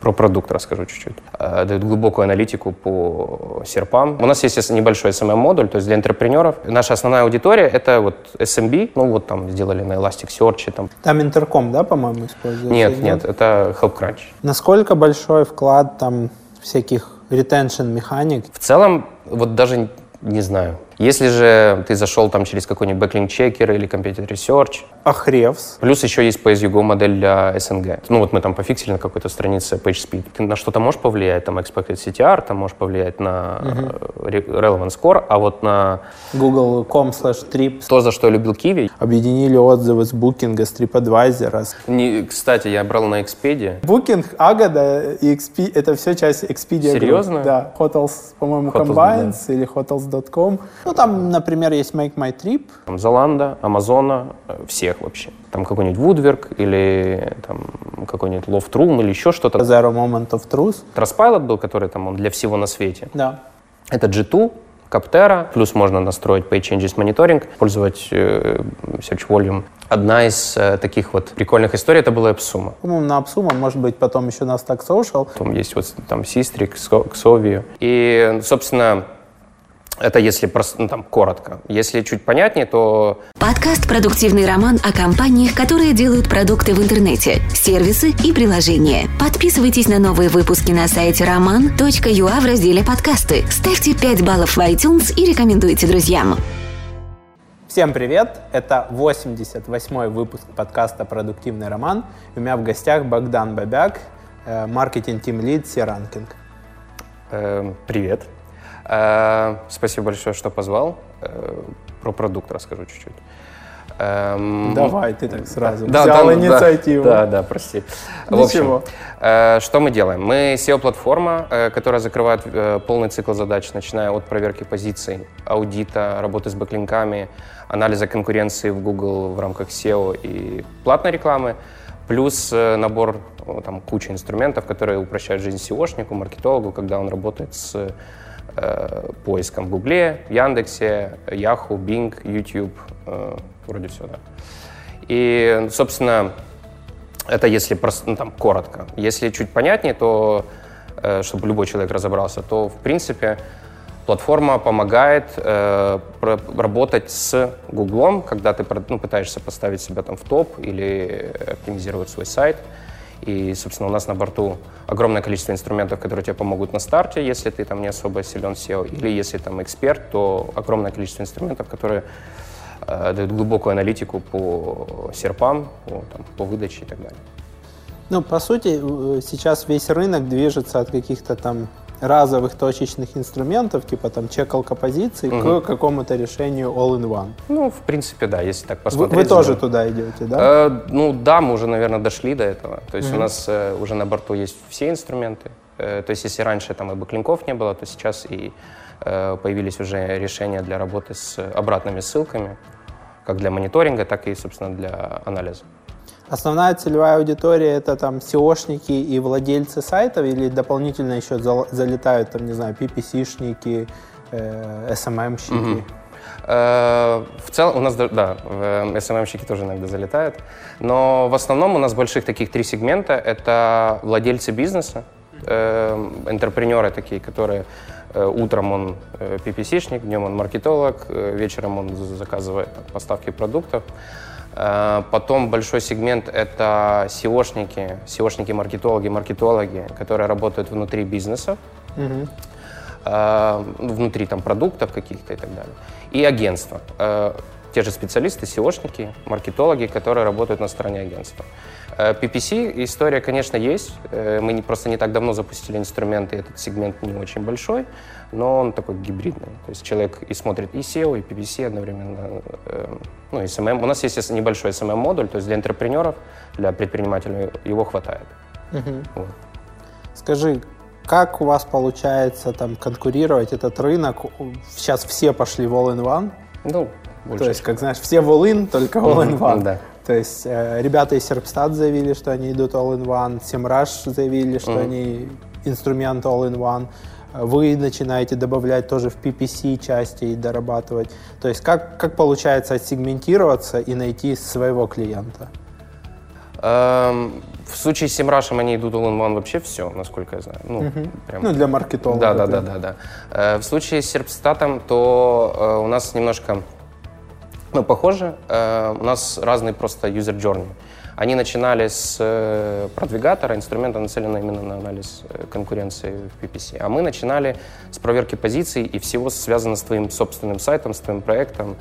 Про продукт расскажу чуть-чуть. Э, дают глубокую аналитику по серпам. У нас есть небольшой SMM-модуль, то есть для интерпренеров. Наша основная аудитория — это вот SMB, ну вот там сделали на Elasticsearch. Там, там интерком, да, по-моему, используется? Нет, нет, это HelpCrunch. Насколько большой вклад там всяких retention механик? В целом, вот даже не знаю. Если же ты зашел там через какой-нибудь backlink checker или Computer Research. Ahrefs. Плюс еще есть pay-as-you-go модель для СНГ. Ну вот мы там пофиксили на какой-то странице PageSpeed. Ты на что-то можешь повлиять, там Expected CTR, там можешь повлиять на uh-huh. Relevant Score, а вот на... Google.com slash trips. То, за что я любил Kiwi. Объединили отзывы с Booking, с TripAdvisor. Не, кстати, я брал на Expedia. Booking, Agada и Expedia, это все часть Expedia. Серьезно? Group. Да. Hotels, по-моему, Hotels, Combines да. или Hotels.com. Ну, там, например, есть Make My Trip. Там Zalando, Amazon, э, всех вообще. Там какой-нибудь Woodwork или там какой-нибудь Loft Room или еще что-то. Zero Moment of Truth. Trustpilot был, который там он для всего на свете. Да. Это G2, Captera, плюс можно настроить Page Changes Monitoring, использовать э, Search Volume. Одна из э, таких вот прикольных историй это была AppSumo. По-моему, на AppSumo, может быть, потом еще на Stack Social. Там есть вот там Sistrix, Xovio. И, собственно, это если просто, ну, там, коротко. Если чуть понятнее, то... Подкаст «Продуктивный роман» о компаниях, которые делают продукты в интернете, сервисы и приложения. Подписывайтесь на новые выпуски на сайте roman.ua в разделе «Подкасты». Ставьте 5 баллов в iTunes и рекомендуйте друзьям. Всем привет! Это 88-й выпуск подкаста «Продуктивный роман». У меня в гостях Богдан Бабяк, э, маркетинг-тим-лид Серанкинг. Эм, привет. Э, спасибо большое, что позвал. Э, про продукт расскажу чуть-чуть. Эм, Давай, ты так сразу да, взял да, инициативу. Да, да, прости. Ничего. В общем, э, что мы делаем? Мы SEO-платформа, которая закрывает полный цикл задач, начиная от проверки позиций, аудита, работы с бэклинками, анализа конкуренции в Google в рамках SEO и платной рекламы, плюс набор там, куча инструментов, которые упрощают жизнь SEOшнику, маркетологу, когда он работает с э, поиском в Гугле, Яндексе, Yahoo, Bing, YouTube, вроде все, да. И, собственно, это если просто, ну, там, коротко. Если чуть понятнее, то, э, чтобы любой человек разобрался, то, в принципе, платформа помогает э, работать с Гуглом, когда ты ну, пытаешься поставить себя там в топ или оптимизировать свой сайт. И, собственно, у нас на борту огромное количество инструментов, которые тебе помогут на старте, если ты там не особо силен SEO, или если там эксперт, то огромное количество инструментов, которые э, дают глубокую аналитику по серпам, по, там, по выдаче и так далее. Ну, по сути, э, сейчас весь рынок движется от каких-то там разовых точечных инструментов, типа там чекалка позиций, угу. к какому-то решению all-in-one. Ну, в принципе, да, если так посмотреть. Вы, вы тоже туда идете, да? Э, ну, да, мы уже, наверное, дошли до этого. То есть угу. у нас э, уже на борту есть все инструменты. Э, то есть если раньше там и бэклинков не было, то сейчас и э, появились уже решения для работы с обратными ссылками, как для мониторинга, так и, собственно, для анализа. Основная целевая аудитория это там SEOшники и владельцы сайтов или дополнительно еще залетают там, не знаю, PPC-шники, э, SMM-щики? Э, в целом у нас, да, SMM-щики тоже иногда залетают, но в основном у нас больших таких три сегмента. Это владельцы бизнеса, э, интерпренеры такие, которые э, утром он PPC-шник, днем он маркетолог, вечером он заказывает поставки продуктов. Э, потом большой сегмент — это SEOшники, SEOшники-маркетологи, маркетологи, которые работают внутри бизнеса, угу. внутри там продуктов каких-то и так далее. И агентства. Э, те же специалисты, SEOшники, маркетологи, которые работают на стороне агентства. PPC история, конечно, есть. Мы не, просто не так давно запустили инструменты, этот сегмент не очень большой но он такой гибридный. То есть человек и смотрит и SEO, и PPC одновременно, э, ну и SMM. У нас есть небольшой SMM-модуль, то есть для интерпренеров, для предпринимателей его хватает. Угу. Вот. Скажи, как у вас получается там конкурировать этот рынок? Сейчас все пошли в all-in-one. Ну, больше. То есть, как знаешь, все в all-in, только all-in-one. Да. То есть э, ребята из Serpstat заявили, что они идут all-in-one, SEMrush заявили, что mm они инструмент all-in-one вы начинаете добавлять тоже в PPC части и дорабатывать. То есть как, как получается отсегментироваться и найти своего клиента? Эм, в случае с Семрашем они идут all-in-one вообще все, насколько я знаю. Ну, угу. прям... ну для маркетолога. Да, да, да, да, да. Э, в случае с Серпстатом, то э, у нас немножко, ну, похоже. Э, у нас разный просто user journey. Они начинали с э, продвигатора, инструмента, нацеленного именно на анализ э, конкуренции в PPC. А мы начинали с проверки позиций и всего связано с твоим собственным сайтом, с твоим проектом.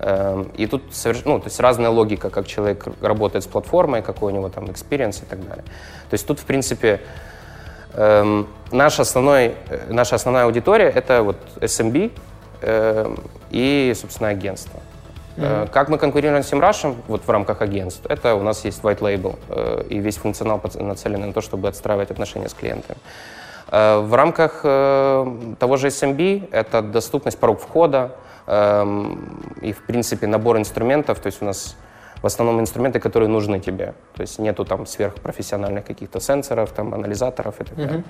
Эм, и тут ну, то есть разная логика, как человек работает с платформой, какой у него там experience и так далее. То есть тут, в принципе, эм, наш основной, э, наша основная аудитория — это вот SMB эм, и, собственно, агентство. Mm-hmm. Как мы конкурируем с SEMrush вот в рамках агентств? Это у нас есть white label, э, и весь функционал нацелен на то, чтобы отстраивать отношения с клиентами. Э, в рамках того же SMB это доступность, порог входа эм, и, в принципе, набор инструментов. То есть у нас в основном инструменты, которые нужны тебе. То есть нету там сверхпрофессиональных каких-то сенсоров, там, анализаторов и так далее. Mm-hmm.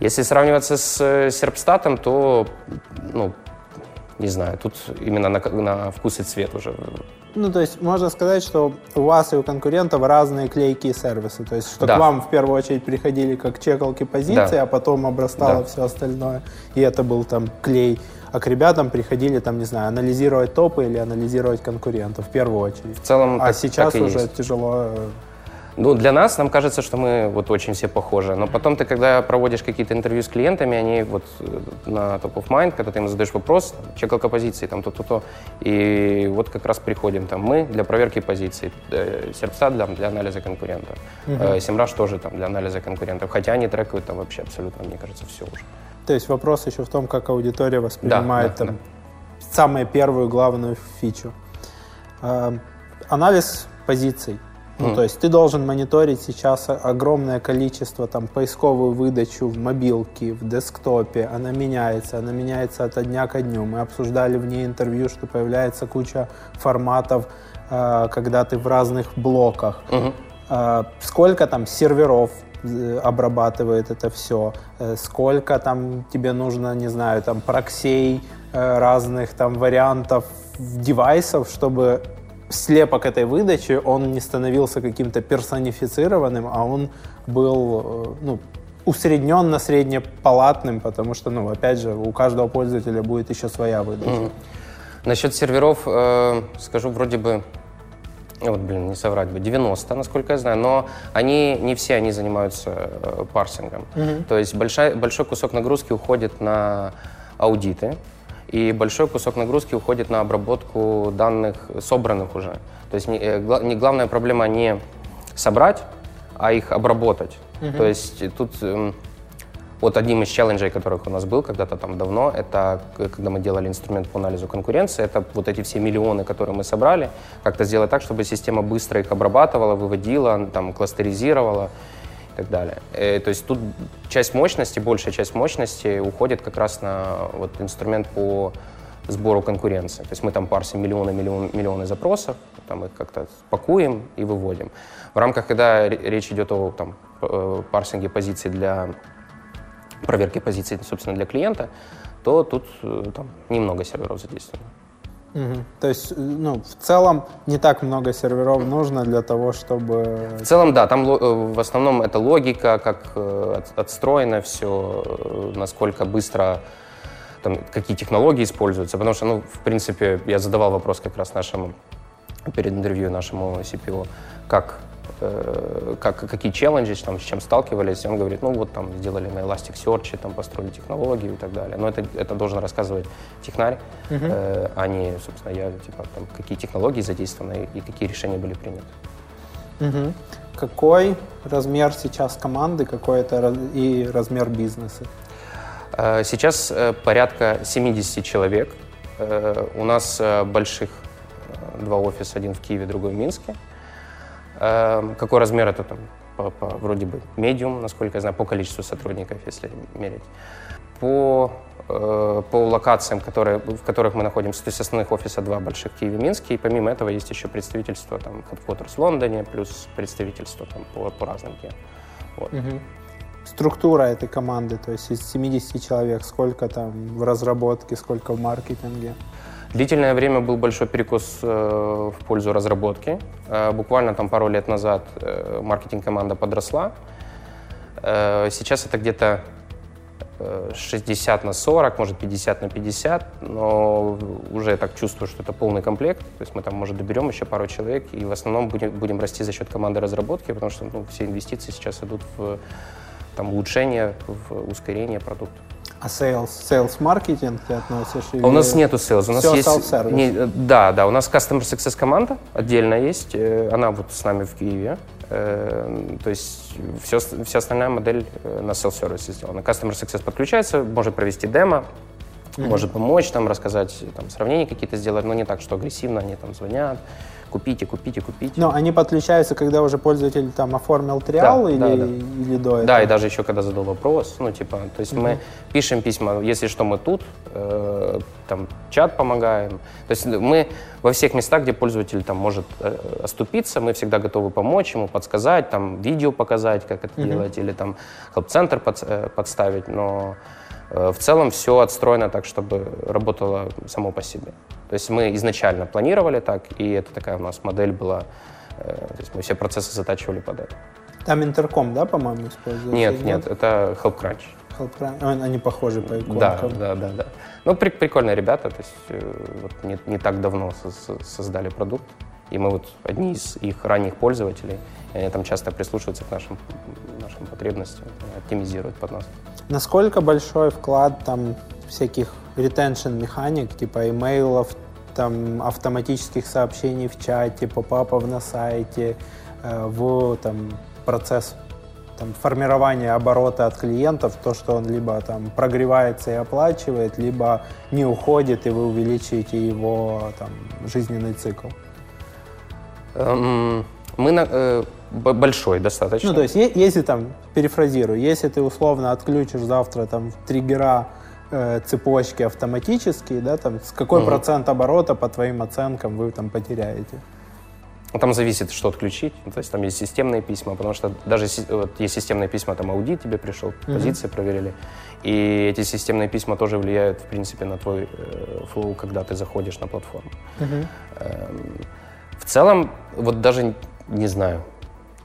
Если сравниваться с серпстатом, то ну, не знаю, тут именно на, на вкус и цвет уже. Ну, то есть можно сказать, что у вас и у конкурентов разные клейкие сервисы. То есть, что да. к вам в первую очередь приходили как чекалки позиции, да. а потом обрастало да. все остальное. И это был там клей. А к ребятам приходили, там, не знаю, анализировать топы или анализировать конкурентов в первую очередь. В целом, а так, сейчас так уже есть. тяжело э, ну, для нас, нам кажется, что мы вот очень все похожи. Но потом ты, когда проводишь какие-то интервью с клиентами, они вот э, на top of mind, когда ты им задаешь вопрос, чекалка позиции, там то-то-то, и вот как раз приходим там мы для проверки позиций, э, Серпстат для, для анализа конкурентов, угу. Семраж тоже там для анализа конкурентов, хотя они трекают там вообще абсолютно, мне кажется, все уже. То есть вопрос еще в том, как аудитория воспринимает да, да, там, да. самую первую главную фичу. Э, анализ позиций – ну, mm. то есть ты должен мониторить сейчас огромное количество, там, поисковую выдачу в мобилке, в десктопе. Она меняется, она меняется от дня ко дню. Мы обсуждали вне интервью, что появляется куча форматов, э, когда ты в разных блоках. Mm-hmm. Э, сколько там серверов э, обрабатывает это все, э, сколько там тебе нужно, не знаю, там проксей э, разных там вариантов девайсов, чтобы слепок этой выдачи, он не становился каким-то персонифицированным, а он был э, ну, усредненно среднепалатным, потому что, ну, опять же, у каждого пользователя будет еще своя выдача. Mm. Насчет серверов, э, скажу, вроде бы, вот, блин, не соврать бы, 90, насколько я знаю, но они, не все они занимаются э, парсингом. Mm-hmm. То есть большой, большой кусок нагрузки уходит на аудиты, и большой кусок нагрузки уходит на обработку данных, собранных уже. То есть не, э, не, главная проблема не собрать, а их обработать. Uh-huh. То есть тут эм, вот одним из челленджей, которых у нас был когда-то там давно, это когда мы делали инструмент по анализу конкуренции, это вот эти все миллионы, которые мы собрали, как-то сделать так, чтобы система быстро их обрабатывала, выводила, там, кластеризировала и так далее. И, э, то есть тут часть мощности, большая часть мощности уходит как раз на вот инструмент по сбору конкуренции. То есть мы там парсим миллионы, миллионы, миллионы запросов, там их как-то пакуем и выводим. В рамках, когда речь идет о там, э, парсинге позиций для проверки позиций, собственно, для клиента, то тут э, там, немного серверов задействовано. Угу. То есть, ну, в целом не так много серверов нужно для того, чтобы... В целом, да, там э, в основном это логика, как э, отстроено все, э, насколько быстро, там, какие технологии используются, потому что, ну, в принципе, я задавал вопрос как раз нашему, перед интервью нашему CPO, как Э, как, какие челленджи, там, с чем сталкивались. И он говорит, ну вот там сделали на Elasticsearch, там построили технологию и так далее. Но это, это должен рассказывать технарь, uh-huh. э, а не, собственно, я, типа, там, какие технологии задействованы и какие решения были приняты. Uh-huh. Какой размер сейчас команды, какой это и размер бизнеса? Э, сейчас э, порядка 70 человек. У нас больших два офиса, один в Киеве, другой в Минске. Эм, какой размер это там? По, по, вроде бы медиум, насколько я знаю, по количеству сотрудников, если мерить. По, э, по локациям, которые, в которых мы находимся, то есть основных офиса два больших в Киеве и Минске, и помимо этого есть еще представительство, там, headquarters в Лондоне, плюс представительство там, по, по разным где. Вот. Угу. Структура этой команды, то есть из 70 человек, сколько там в разработке, сколько в маркетинге? Длительное время был большой перекос э, в пользу разработки. Э, буквально там пару лет назад э, маркетинг-команда подросла. Сейчас это где-то 60 на 40, может 50 на 50, но уже я так чувствую, что это полный комплект. То есть мы там, может, доберем еще пару человек, и в основном будем, будем расти за счет команды разработки, потому что ну, все инвестиции сейчас идут в там, улучшение, в ускорение продукта. А sales, sales маркетинг ты относишь? Или... А у нас нету sales. У нас Все есть... Не, да, да, у нас Customer Success команда отдельно есть. Э, она вот с нами в Киеве. Э, то есть все, вся остальная модель э, на self-service сделана. Customer Success подключается, может провести демо, mm-hmm. может помочь, там, рассказать, там, сравнения какие-то сделать, но не так, что агрессивно они там звонят, купите, купите, купите. Но они подключаются, когда уже пользователь там оформил триал да, или, да, да. или до этого? Да, и даже еще когда задал вопрос, ну типа, то есть угу. мы пишем письма, если что, мы тут, э, там чат помогаем. То есть мы во всех местах, где пользователь там может э, оступиться, мы всегда готовы помочь ему, подсказать, там видео показать, как это угу. делать, или там под, э, подставить, но в целом все отстроено так, чтобы работало само по себе. То есть мы изначально планировали так, и это такая у нас модель была. Э, то есть мы все процессы затачивали под это. Там интерком, да, по-моему, используется? Нет, нет, это HelpCrunch. HelpCrunch. Они похожи по иконкам. Да, да, да, да. Ну, при, прикольные ребята, то есть э, вот не, не так давно создали продукт, и мы вот одни из их ранних пользователей, и они там часто прислушиваются к нашим, нашим потребностям, оптимизируют под нас. Насколько большой вклад там всяких retention механик, типа имейлов, там автоматических сообщений в чате, попапов на сайте, э, в там процесс там, формирования оборота от клиентов, то, что он либо там прогревается и оплачивает, либо не уходит, и вы увеличиваете его там, жизненный цикл? Um, мы на, э, большой достаточно. Ну, то есть, если там, перефразирую, если ты условно отключишь завтра там триггера э, цепочки автоматические, да, там, с какой угу. процент оборота, по твоим оценкам, вы там потеряете? Там зависит, что отключить. То есть там есть системные письма, потому что даже вот, есть системные письма, там аудит тебе пришел, mm позиции проверили. И эти системные письма тоже влияют, в принципе, на твой э, флоу, когда ты заходишь на платформу. mm Эм, в целом, вот даже не знаю,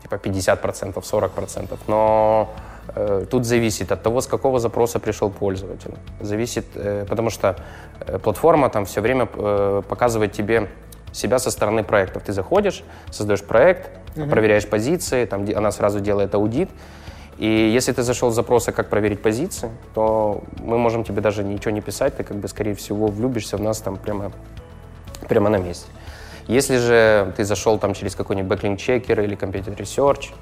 типа 50%, 40%, но э, тут зависит от того, с какого запроса пришел пользователь. Зависит, э, потому что э, платформа там все время э, показывает тебе себя со стороны проектов. Ты заходишь, создаешь проект, mm-hmm. проверяешь позиции, там она сразу делает аудит. И если ты зашел с запроса, как проверить позиции, то мы можем тебе даже ничего не писать, ты как бы, скорее всего, влюбишься в нас там прямо, прямо на месте. Если же ты зашел там через какой-нибудь backlink checker или computer research,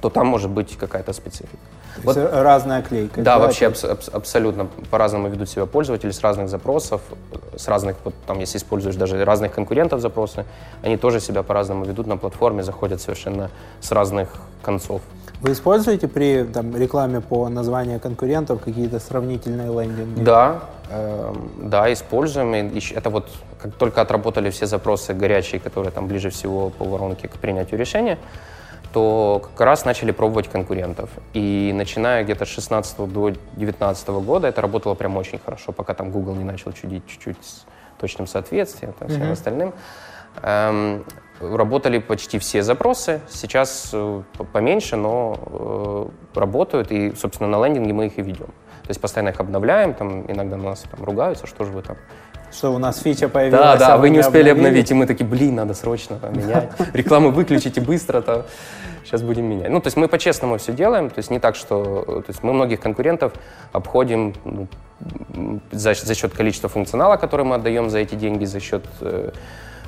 то там может быть какая-то специфика. Вот, разная клейка. Да, да вообще аб- аб- абсолютно по-разному ведут себя пользователи с разных запросов, с разных, вот, там, если используешь даже разных конкурентов запросы, они тоже себя по-разному ведут на платформе, заходят совершенно с разных концов. Вы используете при там, рекламе по названию конкурентов какие-то сравнительные лендинги? Да, да, используем. И это вот как только отработали все запросы горячие, которые там ближе всего по воронке к принятию решения, то как раз начали пробовать конкурентов. И начиная где-то с 16 до 19 года это работало прям очень хорошо, пока там Google не начал чудить чуть-чуть с точным соответствием, там, всем mm-hmm. остальным. Эм, работали почти все запросы, сейчас э, поменьше, но э, работают, и, собственно, на лендинге мы их и ведем. То есть постоянно их обновляем, там иногда нас там ругаются, что же вы там что у нас фича появилась. Да, да, а вы не успели обновили. обновить, и мы такие, блин, надо срочно там, менять. Рекламу выключите быстро, то сейчас будем менять. Ну, то есть мы по-честному все делаем, то есть не так, что... То есть мы многих конкурентов обходим ну, за, за счет количества функционала, который мы отдаем за эти деньги, за счет э,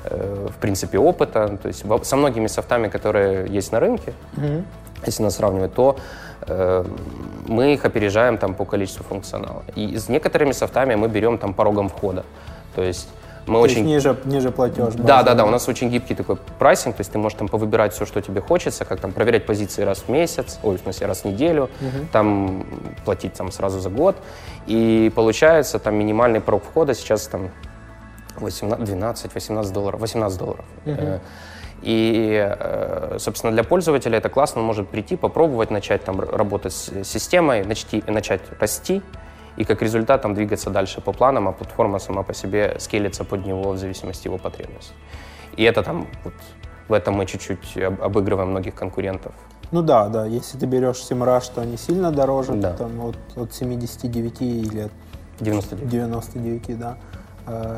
Э, в принципе, опыта. То есть со многими софтами, которые есть на рынке, mm-hmm. Если нас сравнивать, то э, мы их опережаем там по количеству функционала. И с некоторыми софтами мы берем там порогом входа. То есть мы то очень... ниже, ниже платеж. Да, да, да, у нас очень гибкий такой прайсинг, то есть ты можешь там повыбирать все, что тебе хочется, как там проверять позиции раз в месяц, ой, в смысле, раз в неделю, угу. там платить там сразу за год. И получается там минимальный порог входа сейчас там 12-18 долларов, 18 долларов. Uh-huh. И, э, собственно, для пользователя это классно, он может прийти, попробовать начать там работать с системой, начать, начать расти, и как результат там двигаться дальше по планам, а платформа сама по себе скелится под него в зависимости от его потребностей. И это там, вот, в этом мы чуть-чуть обыгрываем многих конкурентов. Ну да, да, если ты берешь Simrush, то они сильно дороже, да. там от, от 79 или от 99, 99 да.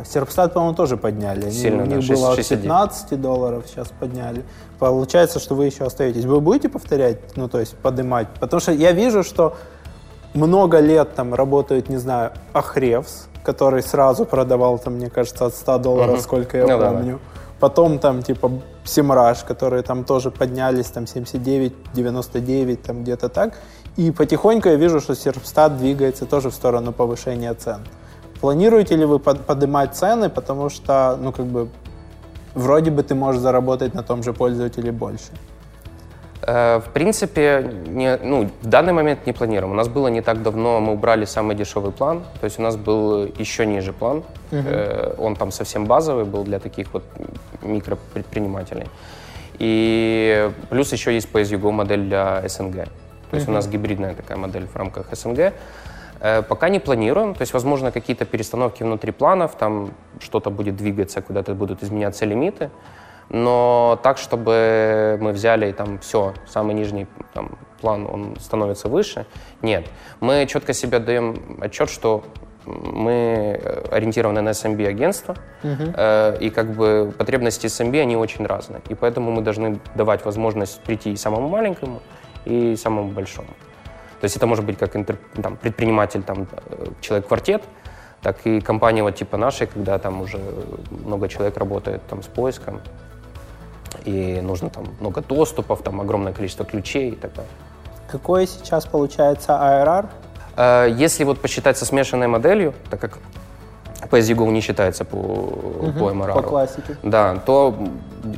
Серпстат, по-моему, тоже подняли. Сильно, У них да, было 6, от 15 долларов, сейчас подняли. Получается, что вы еще остаетесь. Вы будете повторять, ну, то есть поднимать? Потому что я вижу, что много лет там работает, не знаю, Ахревс, который сразу продавал, там, мне кажется, от 100 долларов, угу. сколько я ну, помню. Да, да. Потом там, типа, Симраж, которые там тоже поднялись, там, 79, 99, там, где-то так. И потихоньку я вижу, что Серпстат двигается тоже в сторону повышения цен. Планируете ли вы поднимать цены, потому что, ну, как бы, вроде бы ты можешь заработать на том же пользователе больше? Э, в принципе, не, ну, в данный момент не планируем. У нас было не так давно, мы убрали самый дешевый план, то есть у нас был еще ниже план. Uh-huh. Он там совсем базовый был для таких вот микропредпринимателей. И плюс еще есть pay модель для СНГ. То есть uh-huh. у нас гибридная такая модель в рамках СНГ. Э, пока не планируем, то есть, возможно, какие-то перестановки внутри планов, там что-то будет двигаться, куда-то будут изменяться лимиты, но так, чтобы мы взяли там все, самый нижний там, план, он становится выше, нет. Мы четко себе даем отчет, что мы ориентированы на SMB агентство, uh-huh. э, и как бы потребности SMB, они очень разные, и поэтому мы должны давать возможность прийти и самому маленькому, и самому большому. То есть это может быть как интер, там, предприниматель, там, э, человек-квартет, так и компания вот типа нашей, когда там уже много человек работает там с поиском, и нужно там много доступов, там огромное количество ключей и так далее. Какой сейчас получается ARR? Э, если вот посчитать со смешанной моделью, так как PSU не считается по, угу, по MRR, по классике. Да, то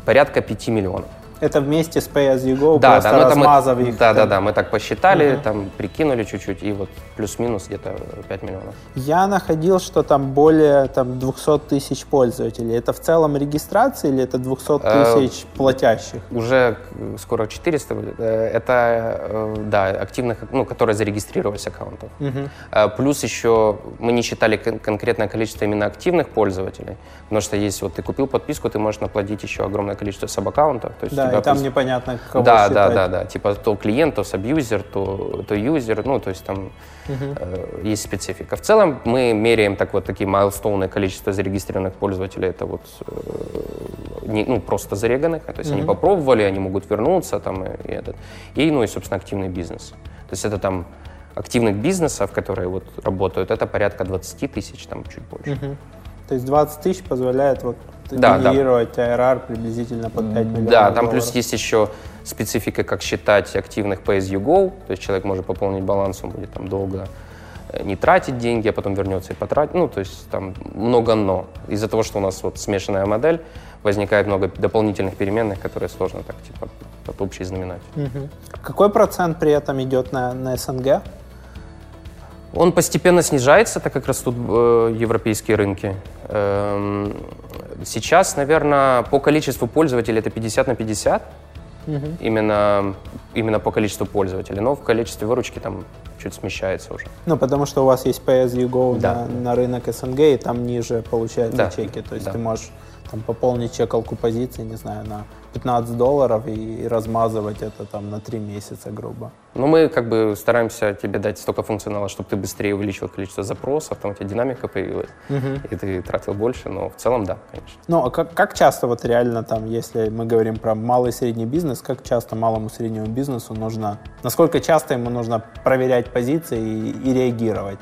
порядка 5 миллионов. Это вместе с Pay As You Go, да, просто да, размазав мы, их. Да, да, да, мы так посчитали, угу. там прикинули чуть-чуть, и вот плюс-минус где-то 5 миллионов. Я находил, что там более там, 200 тысяч пользователей. Это в целом регистрация или это 200 э, тысяч э, платящих? Уже скоро 400. Э, это, э, да, активных, ну, которые зарегистрировались аккаунтов. Угу. Плюс еще мы не считали кон- конкретное количество именно активных пользователей, потому что есть вот ты купил подписку, ты можешь наплодить еще огромное количество саб-аккаунтов. То есть да, и там непонятно, кого да, считать. Да, да, да, типа то клиент, то сабьюзер, то, то юзер, ну, то есть там угу. э, есть специфика. В целом мы меряем так вот такие майлстоуны, количество зарегистрированных пользователей, это вот э, не, ну, просто зареганных, то есть угу. они попробовали, они могут вернуться там и, и этот. И, ну, и, собственно, активный бизнес. То есть это там активных бизнесов, которые вот работают, это порядка 20 тысяч, там чуть больше. Угу. То есть 20 тысяч позволяет вот да, генерировать да. ARR приблизительно под 5 миллионов Да, там долларов. плюс есть еще специфика, как считать активных pay you go, то есть человек может пополнить баланс, он будет там долго э, не тратить деньги, а потом вернется и потратит. Ну, то есть там много «но». Из-за того, что у нас вот смешанная модель, возникает много дополнительных переменных, которые сложно так, типа, под общий знаменатель. Угу. Какой процент при этом идет на, на СНГ? Он постепенно снижается, так как растут э, европейские рынки. Эм, сейчас, наверное, по количеству пользователей это 50 на 50, угу. именно, именно по количеству пользователей, но в количестве выручки там чуть смещается уже. Ну, потому что у вас есть Go да. на, на рынок СНГ, и там ниже получается да. чеки, то есть да. ты можешь там, пополнить чекалку позиции, не знаю, на 15 долларов и, размазывать это там на 3 месяца, грубо. Ну, мы как бы стараемся тебе дать столько функционала, чтобы ты быстрее увеличил количество запросов, там у тебя динамика появилась, угу. и ты тратил больше, но в целом да, конечно. Ну, а как, как часто вот реально там, если мы говорим про малый и средний бизнес, как часто малому и среднему бизнесу нужно, насколько часто ему нужно проверять позиции и, и реагировать?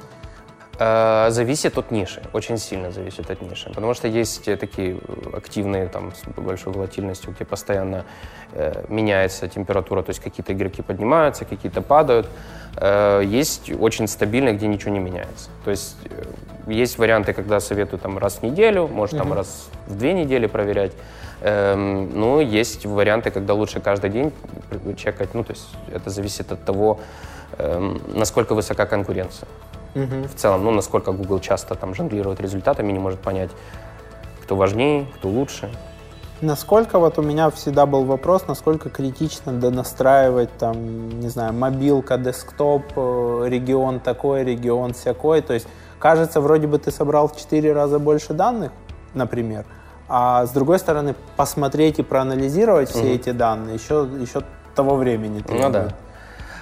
Э, зависит от ниши, очень сильно зависит от ниши, потому что есть такие активные там с большой волатильностью, где постоянно э, меняется температура, то есть какие-то игроки поднимаются, какие-то падают. Э, есть очень стабильные, где ничего не меняется. То есть э, есть варианты, когда советую там раз в неделю, может там mm-hmm. раз в две недели проверять. Эм, ну, есть варианты, когда лучше каждый день чекать. Ну, то есть это зависит от того, эм, насколько высока конкуренция. Угу. В целом, ну, насколько Google часто там жонглирует результатами, не может понять, кто важнее, кто лучше. Насколько вот у меня всегда был вопрос, насколько критично донастраивать там, не знаю, мобилка, десктоп, э, регион такой, регион всякой. То есть кажется, вроде бы ты собрал в 4 раза больше данных, например, а с другой стороны посмотреть и проанализировать все угу. эти данные еще, еще того времени. Ну да.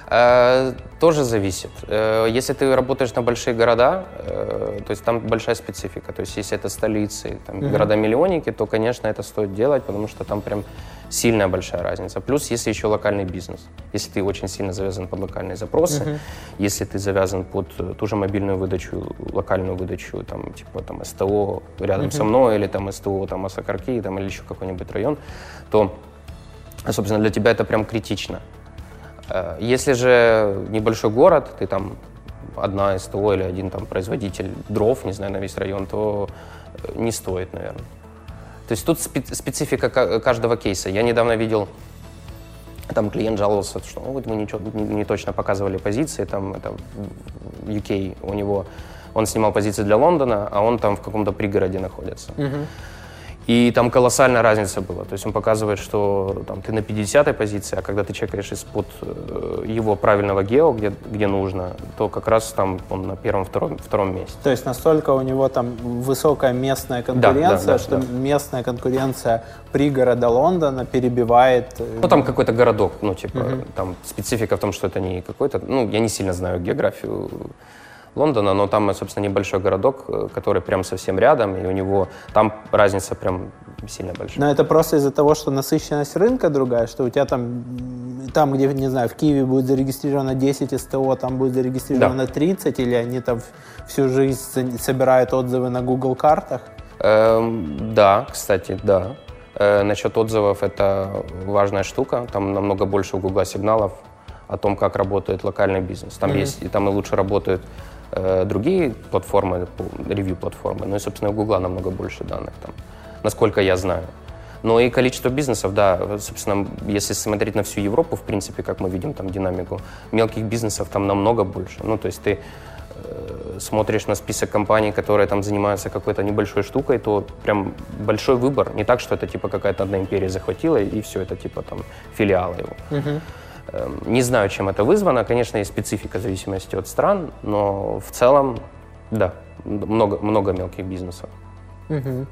Тоже зависит. Э, если ты работаешь на большие города, э, то есть там большая специфика. То есть если это столицы, там, mm-hmm. города-миллионники, то, конечно, это стоит делать, потому что там прям сильная большая разница. Плюс, если еще локальный бизнес. Если ты очень сильно завязан под локальные запросы, mm-hmm. если ты завязан под ту же мобильную выдачу, локальную выдачу, там, типа там СТО рядом mm-hmm. со мной, или там СТО там Осокарки, там, или еще какой-нибудь район, то, собственно, для тебя это прям критично. Э, если же небольшой город, ты там одна СТО или один там производитель дров, не знаю, на весь район, то э, не стоит, наверное. То есть тут специфика каждого кейса. Я недавно видел, там клиент жаловался, что вот мы ничего, не, не точно показывали позиции, там это UK у него, он снимал позиции для Лондона, а он там в каком-то пригороде находится. Uh-huh. И там колоссальная разница была. То есть он показывает, что там, ты на 50-й позиции, а когда ты чекаешь из-под э, его правильного гео, где, где нужно, то как раз там он на первом, втором, втором месте. То есть настолько у него там высокая местная конкуренция, да, да, да, что да. местная конкуренция пригорода Лондона перебивает... Э, ну там какой-то городок, ну типа, угу. там специфика в том, что это не какой-то... Ну я не сильно знаю географию Лондона, но там, собственно, небольшой городок, э, который прям совсем рядом, и у него там разница прям сильно большая. Но это просто из-за того, что насыщенность рынка другая, что у тебя там, там, где, не знаю, в Киеве будет зарегистрировано 10 СТО, там будет зарегистрировано да. 30, или они там всю жизнь собирают отзывы на Google картах? Эм, да, кстати, да. Э, насчет отзывов это важная штука. Там намного больше у Google сигналов о том, как работает локальный бизнес. Там mm-hmm. есть, и там и лучше работают другие платформы, ревью-платформы, ну и, собственно, у Гугла намного больше данных там, насколько я знаю. Но и количество бизнесов, да, собственно, если смотреть на всю Европу, в принципе, как мы видим там динамику, мелких бизнесов там намного больше. Ну, то есть ты э, смотришь на список компаний, которые там занимаются какой-то небольшой штукой, то прям большой выбор. Не так, что это типа какая-то одна империя захватила, и все это типа там филиалы его. Uh-huh. Эм, не знаю, чем это вызвано. Конечно, есть специфика зависимости от стран, но в целом, да, много, много мелких бизнесов. Угу.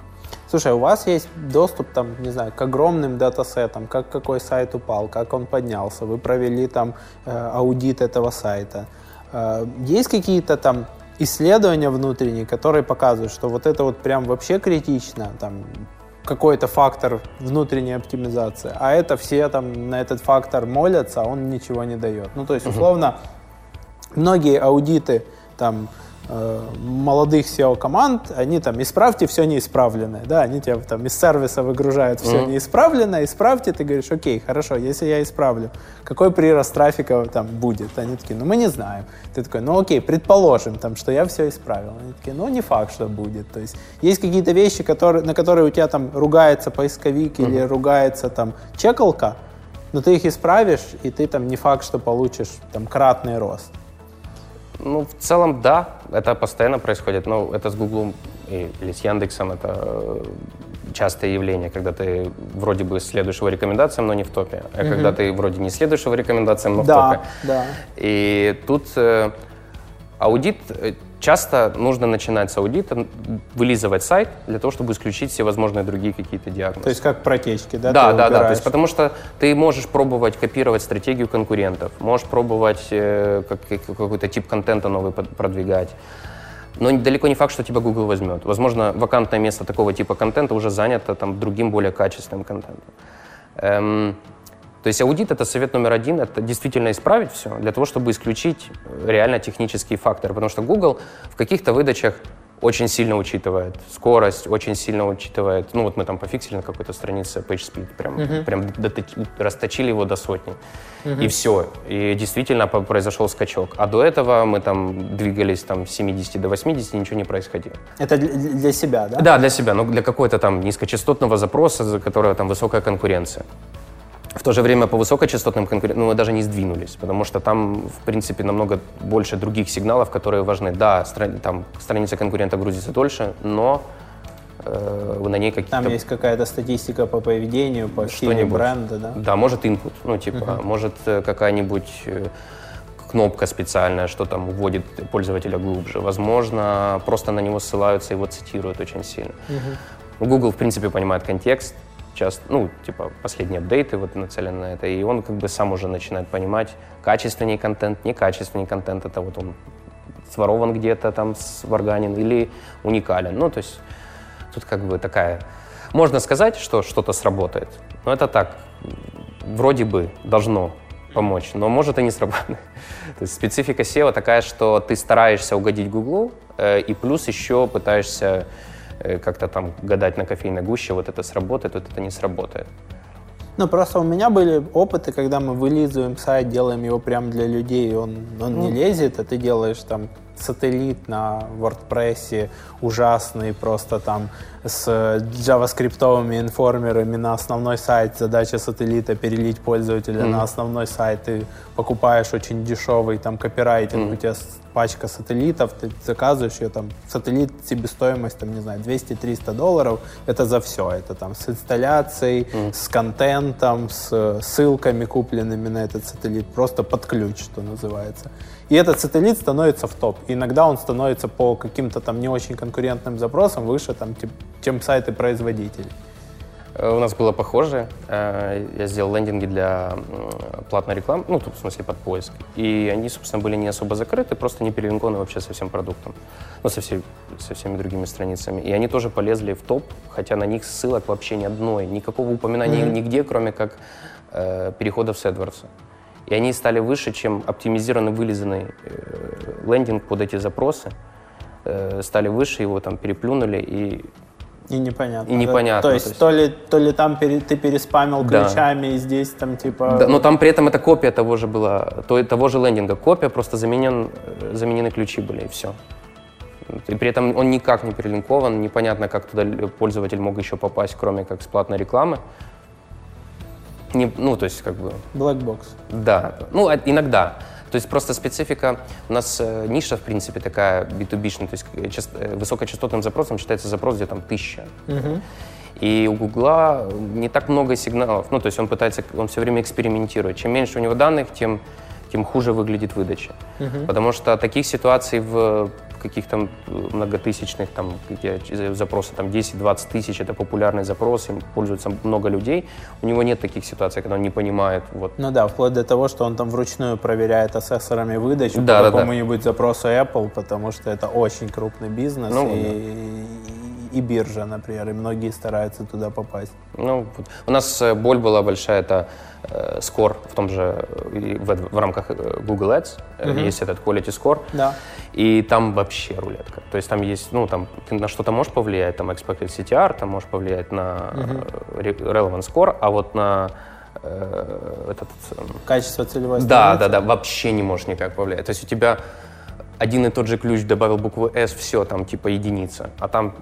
Слушай, у вас есть доступ, там, не знаю, к огромным датасетам, как какой сайт упал, как он поднялся, вы провели там э, аудит этого сайта. Э, есть какие-то там исследования внутренние, которые показывают, что вот это вот прям вообще критично, там, какой-то фактор внутренней оптимизации, а это все там на этот фактор молятся, а он ничего не дает. Ну, то есть, условно, многие аудиты там молодых SEO-команд, они там, исправьте все неисправленное, да, они тебе там из сервиса выгружают все mm-hmm. неисправленное, исправьте, ты говоришь, окей, хорошо, если я исправлю, какой прирост трафика там будет? Они такие, ну мы не знаем. Ты такой, ну окей, предположим, там, что я все исправил. Они такие, ну не факт, что будет. То есть есть какие-то вещи, которые, на которые у тебя там ругается поисковик mm-hmm. или ругается там чекалка, но ты их исправишь, и ты там не факт, что получишь там кратный рост. Ну, в целом, да, это постоянно происходит. Но это с Гуглом или с Яндексом это э, частое явление, когда ты вроде бы следуешь его рекомендациям, но не в топе. А mm когда ты вроде не следуешь его рекомендациям, но в да, топе. Да. И тут э, аудит э, часто нужно начинать с аудита, вылизывать сайт для того, чтобы исключить все возможные другие какие-то диагнозы. То есть как протечки, да? Да, да, да. То есть, потому что ты можешь пробовать копировать стратегию конкурентов, можешь пробовать э, как, какой-то тип контента новый продвигать. Но далеко не факт, что тебя Google возьмет. Возможно, вакантное место такого типа контента уже занято там, другим более качественным контентом. Эм, то есть аудит — это совет номер один, это действительно исправить все, для того, чтобы исключить э, реально технические факторы. Потому что Google в каких-то выдачах очень сильно учитывает скорость, очень сильно учитывает, ну вот мы там пофиксили на какой-то странице PageSpeed, прям, uh-huh. прям расточили его до сотни, uh-huh. и все. И действительно произошел скачок. А до этого мы там двигались там с 70 до 80, ничего не происходило. Это для себя, да? Да, для себя, но для какой-то там низкочастотного запроса, за которого там высокая конкуренция. В то же время по высокочастотным конкурентам ну, мы даже не сдвинулись, потому что там, в принципе, намного больше других сигналов, которые важны. Да, страни, там страница конкурента грузится дольше, но э, на ней какие-то... Там есть какая-то статистика по поведению, по стилю бренда, да? Да, может input, ну типа, uh-huh. может э, какая-нибудь э, кнопка специальная, что там уводит пользователя глубже. Возможно, просто на него ссылаются, его цитируют очень сильно. Uh-huh. Google, в принципе, понимает контекст, часто, ну, типа, последние апдейты вот нацелены на это, и он как бы сам уже начинает понимать, качественный контент, некачественный контент, это вот он сворован где-то там, сварганен или уникален. Ну, то есть тут как бы такая... Можно сказать, что что-то сработает, но это так, вроде бы должно помочь, но может и не сработать. То есть специфика SEO такая, что ты стараешься угодить Google, э, и плюс еще пытаешься как-то там гадать на кофейной гуще, вот это сработает, вот это не сработает. Ну, просто у меня были опыты, когда мы вылизываем сайт, делаем его прямо для людей, он, он mm. не лезет, а ты делаешь там сателлит на WordPress ужасный, просто там с JavaScript информерами на основной сайт. Задача сателлита перелить пользователя mm-hmm. на основной сайт. Ты покупаешь очень дешевый там копирайтинг, mm-hmm. у тебя пачка сателлитов, ты заказываешь ее там, сателлит себестоимость, там, не знаю, 200-300 долларов, это за все. Это там с инсталляцией, mm-hmm. с контентом, с ссылками купленными на этот сателлит, просто под ключ, что называется. И этот сателлит становится в топ. И иногда он становится по каким-то там не очень конкурентным запросам выше, там, чем сайты производителей. Э, у нас было похоже. Э, я сделал лендинги для платной рекламы, ну, в смысле, под поиск. И они, собственно, были не особо закрыты, просто не перелинкованы вообще со всем продуктом. Ну, со, всей, со всеми другими страницами. И они тоже полезли в топ, хотя на них ссылок вообще ни одной, никакого упоминания mm-hmm. нигде, кроме как э, переходов с AdWords. И они стали выше, чем оптимизированный, вылизанный э, лендинг под эти запросы. Э, стали выше, его там переплюнули и и непонятно. И непонятно. То, то есть, то ли, то ли там пере, ты переспамил да. ключами, и здесь там типа... Да, но там при этом это копия того же была, то, того же лендинга. Копия, просто заменен, заменены ключи были, и все. И при этом он никак не перелинкован, непонятно, как туда пользователь мог еще попасть, кроме как с платной рекламы не, ну, то есть как бы... Black box. Да, ну, а, иногда. То есть просто специфика, у нас э, ниша, в принципе, такая B2B, то есть э, част, э, высокочастотным запросом считается запрос где там тысяча. Угу. И у Гугла не так много сигналов, ну, то есть он пытается, он все время экспериментирует. Чем меньше у него данных, тем, тем хуже выглядит выдача. Угу. Потому что таких ситуаций в каких-то многотысячных, там, где запросы там 10-20 тысяч, это популярный запрос, им пользуется много людей, у него нет таких ситуаций, когда он не понимает. Вот. Ну да, вплоть до того, что он там вручную проверяет ассессорами выдачу да, по да, какому-нибудь да. запросу Apple, потому что это очень крупный бизнес, ну, и, да. и биржа, например, и многие стараются туда попасть. Ну, у нас э, боль была большая, это э, score в том же, в, в рамках э, Google Ads, mm-hmm. есть этот quality score, да. и там вообще рулетка. То есть там есть, ну, там ты на что-то можешь повлиять, там expected CTR, там можешь повлиять на mm-hmm. relevant score, а вот на э, этот... Качество целевой Да, да, да, вообще не можешь никак повлиять. То есть у тебя один и тот же ключ добавил букву S, все, там типа единица, а там,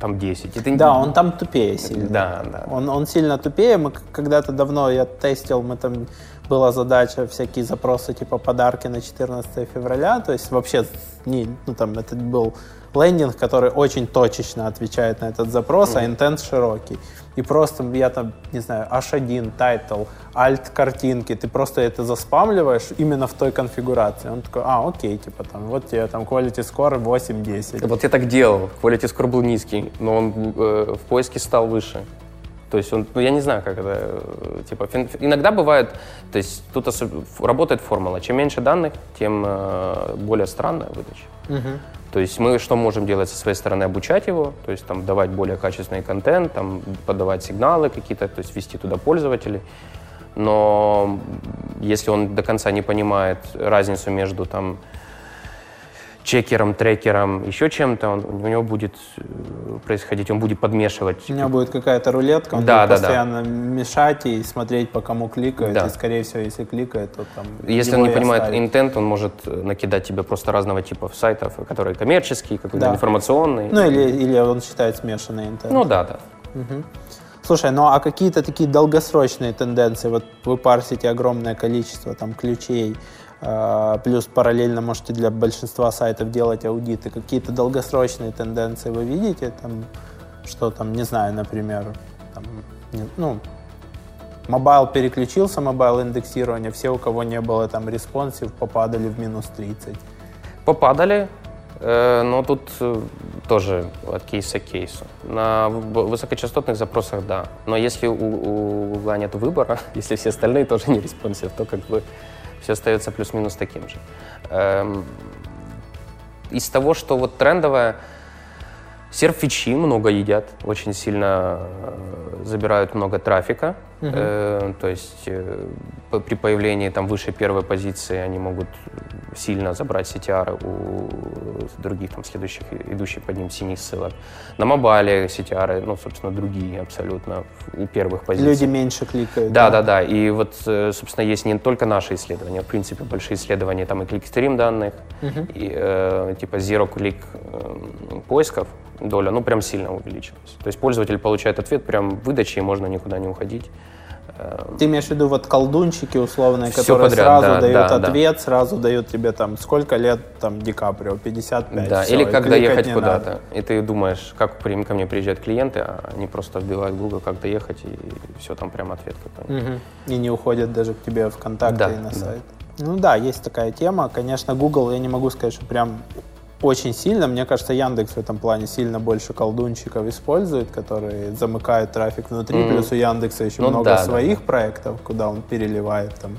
там 10. Это... Да, он там тупее сильно. Да, да. Он, он сильно тупее. Мы когда-то давно, я тестил, мы там была задача всякие запросы типа подарки на 14 февраля, то есть вообще не, ну там это был лендинг, который очень точечно отвечает на этот запрос, mm-hmm. а интент широкий. И просто я там, не знаю, H1, title, alt картинки, ты просто это заспамливаешь именно в той конфигурации. Он такой, а, окей, типа там, вот тебе там quality score 8-10. Вот я так делал, quality score был низкий, но он э, в поиске стал выше. То есть он, ну я не знаю, как это, э, типа, иногда бывает, то есть тут работает формула, чем меньше данных, тем э, более странная выдача. Угу. То есть мы что можем делать со своей стороны? Обучать его, то есть там давать более качественный контент, там подавать сигналы какие-то, то есть вести туда пользователей. Но если он до конца не понимает разницу между там чекером, трекером, еще чем-то, он, у него будет э, происходить, он будет подмешивать. У него будет какая-то рулетка, он да, будет да, постоянно да. мешать и смотреть, по кому кликает, да. и, скорее всего, если кликает, то там Если он не понимает оставить. интент, он может э, накидать тебе просто разного типа сайтов, которые коммерческие, какой-то да. информационный. Ну, или, или он считает смешанный интент. Ну, да, да. Угу. Слушай, ну а какие-то такие долгосрочные тенденции, вот вы парсите огромное количество там ключей, а, плюс параллельно можете для большинства сайтов делать аудиты. Какие-то долгосрочные тенденции вы видите? Там, что там, не знаю, например, там, ну, Mobile переключился, mobile индексирование, все, у кого не было там responsive, попадали в минус 30. Попадали, э, но тут э, тоже от кейса к кейсу. На высокочастотных запросах да. Но если у, у Google нет выбора, если все остальные тоже не responsive, то как бы все остается плюс-минус таким же. Эм, из того, что вот трендовое, SERP-фичи много едят, очень сильно э, забирают много трафика. Угу. Э, то есть э, при появлении там выше первой позиции они могут сильно забрать CTR у других там следующих, идущих под ним синих ссылок. На мобайле CTR, ну, собственно, другие абсолютно у первых позиций. Люди меньше кликают. Да, да, да. да. И вот, э, собственно, есть не только наши исследования, в принципе, большие исследования, там и кликстрим данных, угу. и э, типа zero click э, поисков доля, ну, прям сильно увеличилась. То есть пользователь получает ответ прям в выдаче, и можно никуда не уходить. Эм, Ты имеешь в виду вот колдунчики условные, Все которые подряд, сразу да, дают да, ответ, да. сразу дают тебе там сколько лет там Ди Каприо, 55. Да, все, или когда ехать куда-то. И ты думаешь, как ко мне приезжают клиенты, а они просто вбивают Google, как доехать, и все, там прям ответ какой угу. И не уходят даже к тебе в контакты да, и на да. сайт. Ну да, есть такая тема. Конечно, Google, я не могу сказать, что прям очень сильно. Мне кажется, Яндекс в этом плане сильно больше колдунчиков использует, которые замыкают трафик внутри. Mm. Плюс у Яндекса еще ну, много да, своих да. проектов, куда он переливает там.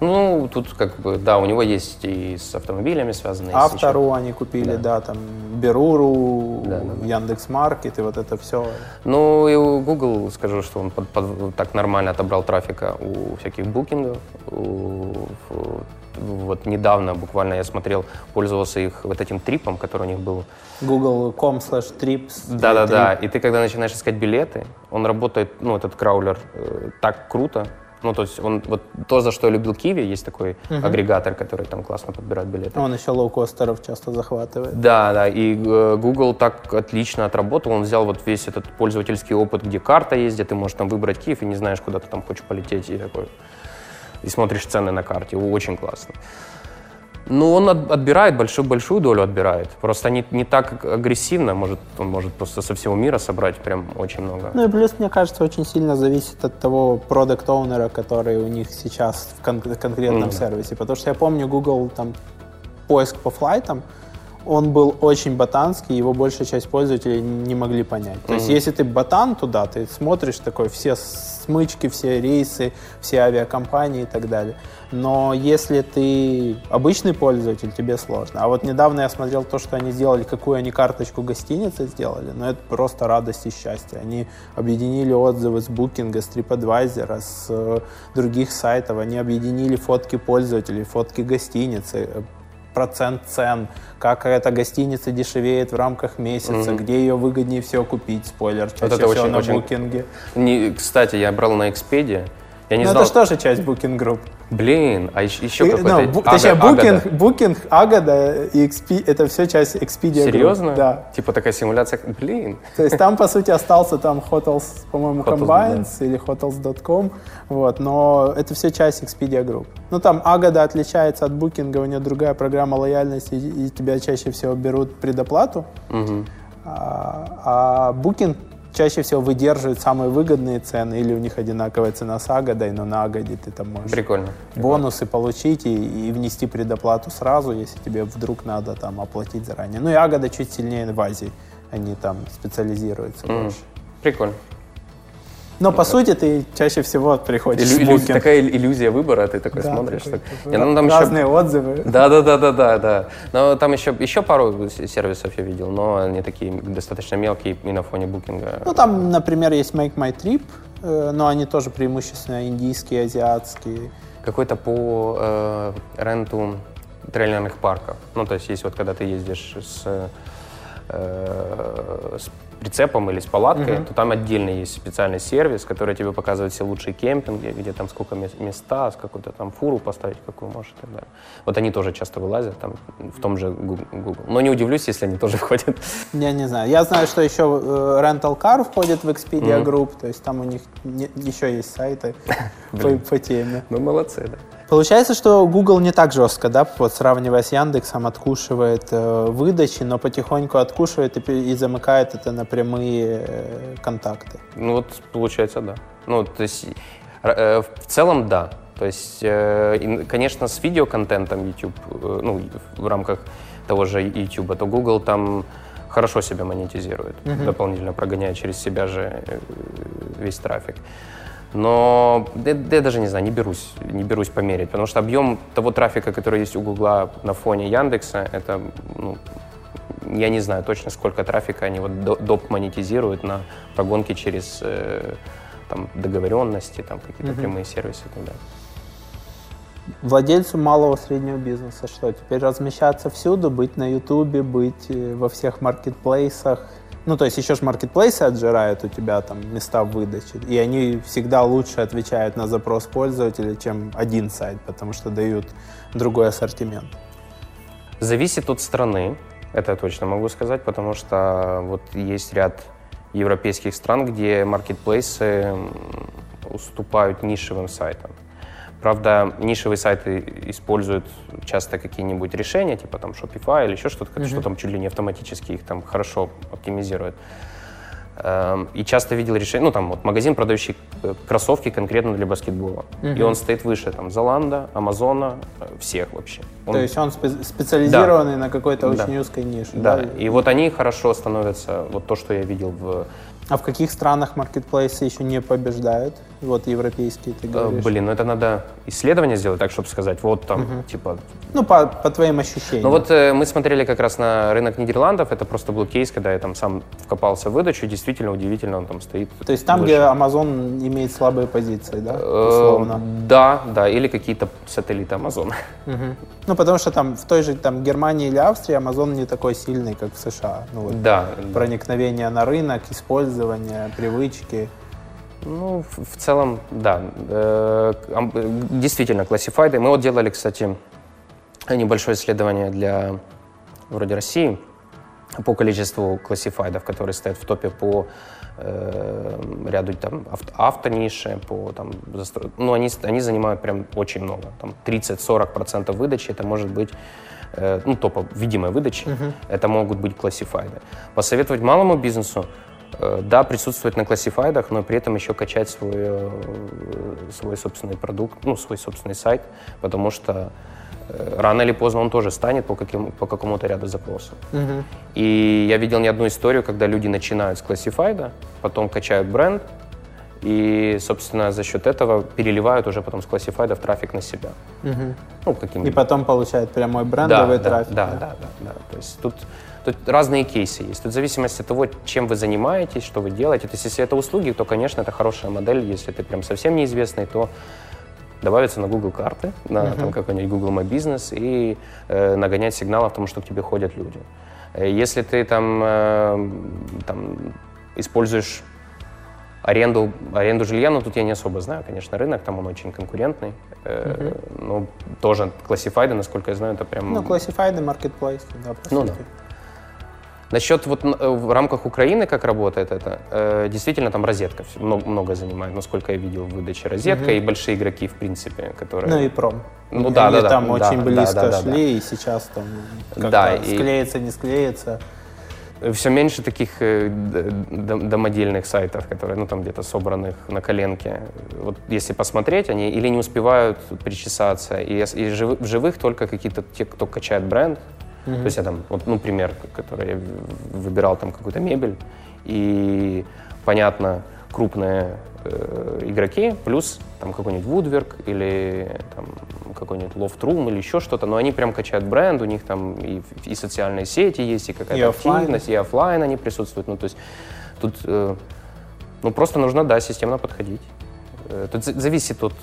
Ну, тут как бы, да, у него есть и с автомобилями связанные. Автору они купили, да, да там, Беруру, да, да, Яндекс Маркет и вот это все. Ну, и у Google, скажу, что он под, под, так нормально отобрал трафика у всяких букингов, у, вот недавно буквально я смотрел, пользовался их вот этим трипом, который у них был. Google.com slash trips. Да-да-да, и ты когда начинаешь искать билеты, он работает, ну, этот краулер, э, так круто, ну, то есть он, вот то, за что я любил Киви, есть такой uh-huh. агрегатор, который там классно подбирает билеты. Он еще лоукостеров часто захватывает. Да, да, и э, Google так отлично отработал, он взял вот весь этот пользовательский опыт, где карта есть, где ты можешь там выбрать Киев и не знаешь, куда ты там хочешь полететь, и такой, и смотришь цены на карте. Очень классно. Ну, он отбирает, большую-большую долю отбирает. Просто не, не так агрессивно, может, он может просто со всего мира собрать прям очень много. Ну и плюс, мне кажется, очень сильно зависит от того продукт оунера который у них сейчас в кон- конкретном mm-hmm. сервисе. Потому что я помню Google там поиск по флайтам, он был очень ботанский, его большая часть пользователей не могли понять. То mm-hmm. есть, если ты ботан туда, ты смотришь такой все смычки, все рейсы, все авиакомпании и так далее. Но если ты обычный пользователь, тебе сложно. А вот недавно я смотрел то, что они сделали, какую они карточку гостиницы сделали, но это просто радость и счастье. Они объединили отзывы с Booking, с TripAdvisor, с э, других сайтов, они объединили фотки пользователей, фотки гостиницы, процент цен, как эта гостиница дешевеет в рамках месяца, mm-hmm. где ее выгоднее всего купить, спойлер, чаще вот это всего очень, на очень... букинге. Не, кстати, я брал на Expedia, я не Но знал... это же тоже часть Booking Group. Блин, а еще, еще какой-то... No, бу- точнее, Booking, Agada. Booking, Agada и XP, это все часть Expedia Серьезно? Group. Да. Типа такая симуляция, блин. То есть там, по сути, остался там Hotels, по-моему, Hotels, Combines или Hotels.com, вот, но это все часть Expedia Group. Ну, там Agada отличается от Booking, у нее другая программа лояльности, и, и тебя чаще всего берут предоплату, угу. а, а Booking чаще всего выдерживают самые выгодные цены, или у них одинаковая цена с Агадой, но на Агаде ты там можешь Прикольно. бонусы получить и, и внести предоплату сразу, если тебе вдруг надо там оплатить заранее. Ну и Агада чуть сильнее в Азии, они там специализируются mm. больше. Прикольно. Но по сути ты чаще всего приходишь Иллю, с Такая иллюзия выбора, ты такой да, смотришь. Такой, так... Не, ну, там разные еще... отзывы. Да, да, да, да, да, да. Но там еще, еще пару сервисов я видел, но они такие достаточно мелкие и на фоне букинга. Ну там, например, есть Make My Trip, э, но они тоже преимущественно индийские, азиатские. Какой-то по э, ренту трейлерных парков. Ну, то есть, есть вот когда ты ездишь с, э, с прицепом или с палаткой, угу. то там отдельно есть специальный сервис, который тебе показывает все лучшие кемпинги, где там сколько места, с какой-то там фуру поставить, какую можешь и так далее. Вот они тоже часто вылазят там в том же Google. Но не удивлюсь, если они тоже входят. Я не знаю. Я знаю, что еще э, Rental Car входит в Expedia Group, то есть там у них не, еще есть сайты по, по теме. Ну, молодцы, да. Получается, что Google не так жестко, да, вот сравнивая с Яндексом, откушивает э, выдачи, но потихоньку откушивает и, и замыкает это на прямые э, контакты. Ну вот получается, да. Ну, то есть э, в целом, да. То есть, э, конечно, с видеоконтентом YouTube, ну, в рамках того же YouTube, то Google там хорошо себя монетизирует, uh-huh. дополнительно прогоняя через себя же весь трафик. Но я, я даже не знаю, не берусь, не берусь померить, потому что объем того трафика, который есть у Гугла на фоне Яндекса, это, ну, я не знаю точно, сколько трафика они вот доп монетизируют на прогонки через э, там, договоренности, там какие-то mm-hmm. прямые сервисы и так далее. Владельцу малого среднего бизнеса что? Теперь размещаться всюду, быть на Ютубе, быть э, во всех маркетплейсах, ну, то есть еще же маркетплейсы отжирают у тебя там места в выдаче, и они всегда лучше отвечают на запрос пользователя, чем один сайт, потому что дают другой ассортимент. Зависит от страны, это я точно могу сказать, потому что вот есть ряд европейских стран, где маркетплейсы уступают нишевым сайтам. Правда, нишевые сайты используют часто какие-нибудь решения, типа там Shopify или еще что-то, mm-hmm. что там чуть ли не автоматически их там хорошо оптимизирует. Эм, и часто видел решение, ну там вот магазин, продающий э, кроссовки конкретно для баскетбола. Mm-hmm. И он стоит выше там Золанда, Амазона, э, всех вообще. Он... То есть он спе- специализированный да. на какой-то очень да. узкой нише. Да. да, и вот они хорошо становятся, вот то, что я видел в а в каких странах маркетплейсы еще не побеждают? Вот европейские, ты э, говоришь. Блин, ну это надо исследование сделать, так, чтобы сказать, вот там, угу. типа... Ну, по, по твоим ощущениям. Ну вот э, мы смотрели как раз на рынок Нидерландов, это просто был кейс, когда я там сам вкопался в выдачу, действительно удивительно, он там стоит. То есть там, выше. где Amazon имеет слабые позиции, да, э, условно? Да, да, или какие-то сателлиты Amazon. Угу. Ну, потому что там в той же там Германии или Австрии Amazon не такой сильный, как в США. Ну, вот, да. Проникновение на рынок, использование, привычки. Ну, в целом, да. Э, действительно, классифайды. Мы вот делали, кстати, небольшое исследование для вроде России по количеству классифайдов, которые стоят в топе по э, ряду там авто, автониши, по там застро... ну они они занимают прям очень много, там 30-40 процентов выдачи, это может быть э, ну топа видимой выдачи, uh-huh. это могут быть классифайды. Посоветовать малому бизнесу да, присутствовать на классифайдах, но при этом еще качать свой, э, свой собственный продукт, ну, свой собственный сайт, потому что э, рано или поздно он тоже станет по, каким, по какому-то ряду запросов. Угу. И я видел не одну историю, когда люди начинают с классифайда, потом качают бренд, и, собственно, за счет этого переливают уже потом с классифайдов трафик на себя. Угу. Ну, каким и потом получают прямой брендовый да, трафик. Да, да, да, да, да. То есть тут Тут разные кейсы есть. Тут в зависимости от того, чем вы занимаетесь, что вы делаете. То есть если это услуги, то, конечно, это хорошая модель. Если ты прям совсем неизвестный, то добавиться на Google карты, на uh-huh. там какой-нибудь Google My Business и э, нагонять сигнал о том, что к тебе ходят люди. Э, если ты там, э, там используешь аренду, аренду жилья, ну тут я не особо знаю, конечно, рынок, там он очень конкурентный, э, uh-huh. но тоже классифайды, насколько я знаю, это прям... Ну, классифайды, маркетплейс, да, по ну, сути. Да. Насчет вот э, в рамках Украины, как работает это, э, действительно там розетка много, много занимает, насколько я видел в выдаче розетка угу. и большие игроки в принципе, которые... Ну и пром. Ну да, Они да, там да, очень да, близко да, да, шли да. и сейчас там да, и... склеится, не склеится. Все меньше таких э, домодельных сайтов, которые, ну, там где-то собранных на коленке. Вот если посмотреть, они или не успевают причесаться, и, и в живых только какие-то те, кто качает бренд, Mm-hmm. То есть я там, вот, ну, пример, который я выбирал там какую-то мебель, и, понятно, крупные э, игроки, плюс там какой-нибудь Woodwork или там какой-нибудь Loft Room или еще что-то, но они прям качают бренд, у них там и, и социальные сети есть, и какая-то активность, и офлайн они присутствуют. Ну, то есть тут, э, ну, просто нужно, да, системно подходить. Э, тут зависит от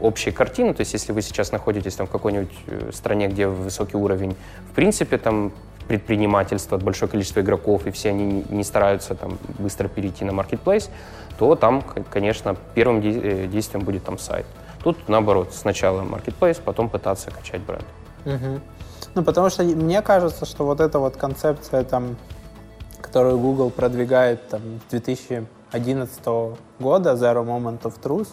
общей картины. То есть если вы сейчас находитесь там, в какой-нибудь э, стране, где высокий уровень, в принципе, там предпринимательства, большое количество игроков, и все они не стараются там быстро перейти на маркетплейс, то там, конечно, первым э, действием будет там сайт. Тут наоборот, сначала маркетплейс, потом пытаться качать бренд. Угу. Ну, потому что мне кажется, что вот эта вот концепция, там, которую Google продвигает там, с 2011 года, Zero Moment of Truth,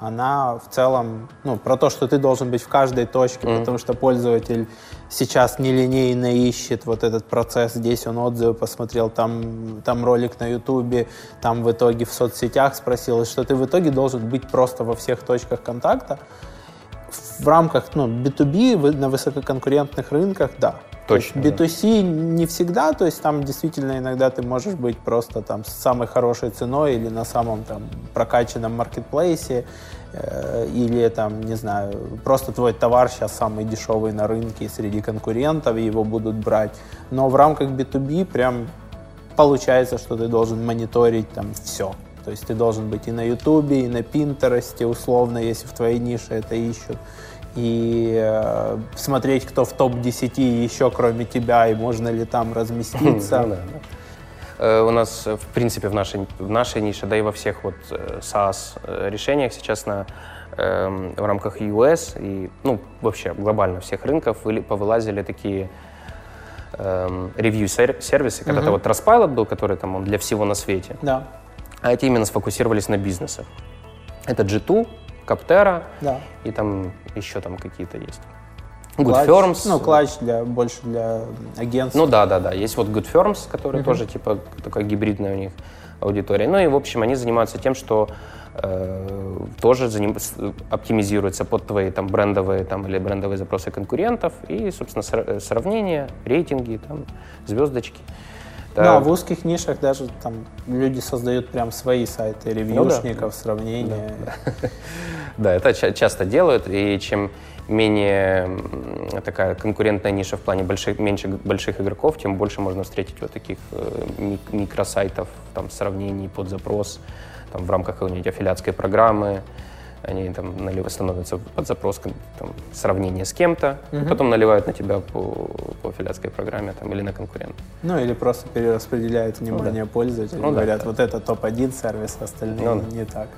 она в целом, ну, про то, что ты должен быть в каждой точке, mm-hmm. потому что пользователь сейчас нелинейно ищет вот этот процесс. Здесь он отзывы посмотрел, там, там ролик на Ютубе, там в итоге в соцсетях спросил, что ты в итоге должен быть просто во всех точках контакта. В рамках ну, B2B на высококонкурентных рынках, да, Точно. B2C да. не всегда, то есть там действительно иногда ты можешь быть просто там с самой хорошей ценой или на самом там прокачанном маркетплейсе, э, или там, не знаю, просто твой товар сейчас самый дешевый на рынке среди конкурентов, его будут брать. Но в рамках B2B прям получается, что ты должен мониторить там все. То есть ты должен быть и на Ютубе, и на Пинтересте, условно, если в твоей нише это ищут и э, смотреть, кто в топ-10 еще кроме тебя, и можно ли там разместиться. Ну э, у нас, в принципе, в нашей, в нашей нише, да и во всех вот э, SaaS э, решениях сейчас на, э, в рамках US и, ну, вообще глобально всех рынков повылазили такие э, ревью-сервисы, когда-то вот Trustpilot был, который там он для всего на свете. Да. А эти именно сфокусировались на бизнесах. Это G2, Каптера, да. и там еще там какие-то есть. Good Clutch, Firms. Ну, клатч для, больше для агентств. Ну да, да, да. Есть вот Good Firms, который uh-huh. тоже типа такая гибридная у них аудитория. Ну и, в общем, они занимаются тем, что э, тоже заним... оптимизируется под твои там брендовые там, или брендовые запросы конкурентов и, собственно, сравнение, рейтинги, там, звездочки. Да. В узких нишах даже там люди создают прям свои сайты ревьюшников, ну, да. сравнения. Да, да, это часто делают, и чем менее такая конкурентная ниша в плане больших, меньше больших игроков, тем больше можно встретить вот таких э, микросайтов, там, сравнений под запрос, там, в рамках какой-нибудь аффилиатской программы, они там наливают, становятся под запрос там, сравнение с кем-то, угу. потом наливают на тебя по, по аффилиатской программе там, или на конкурента. Ну или просто перераспределяют внимание ну, да. пользователей, ну, говорят, да, вот да. это топ-1 сервис, остальные ну, не так.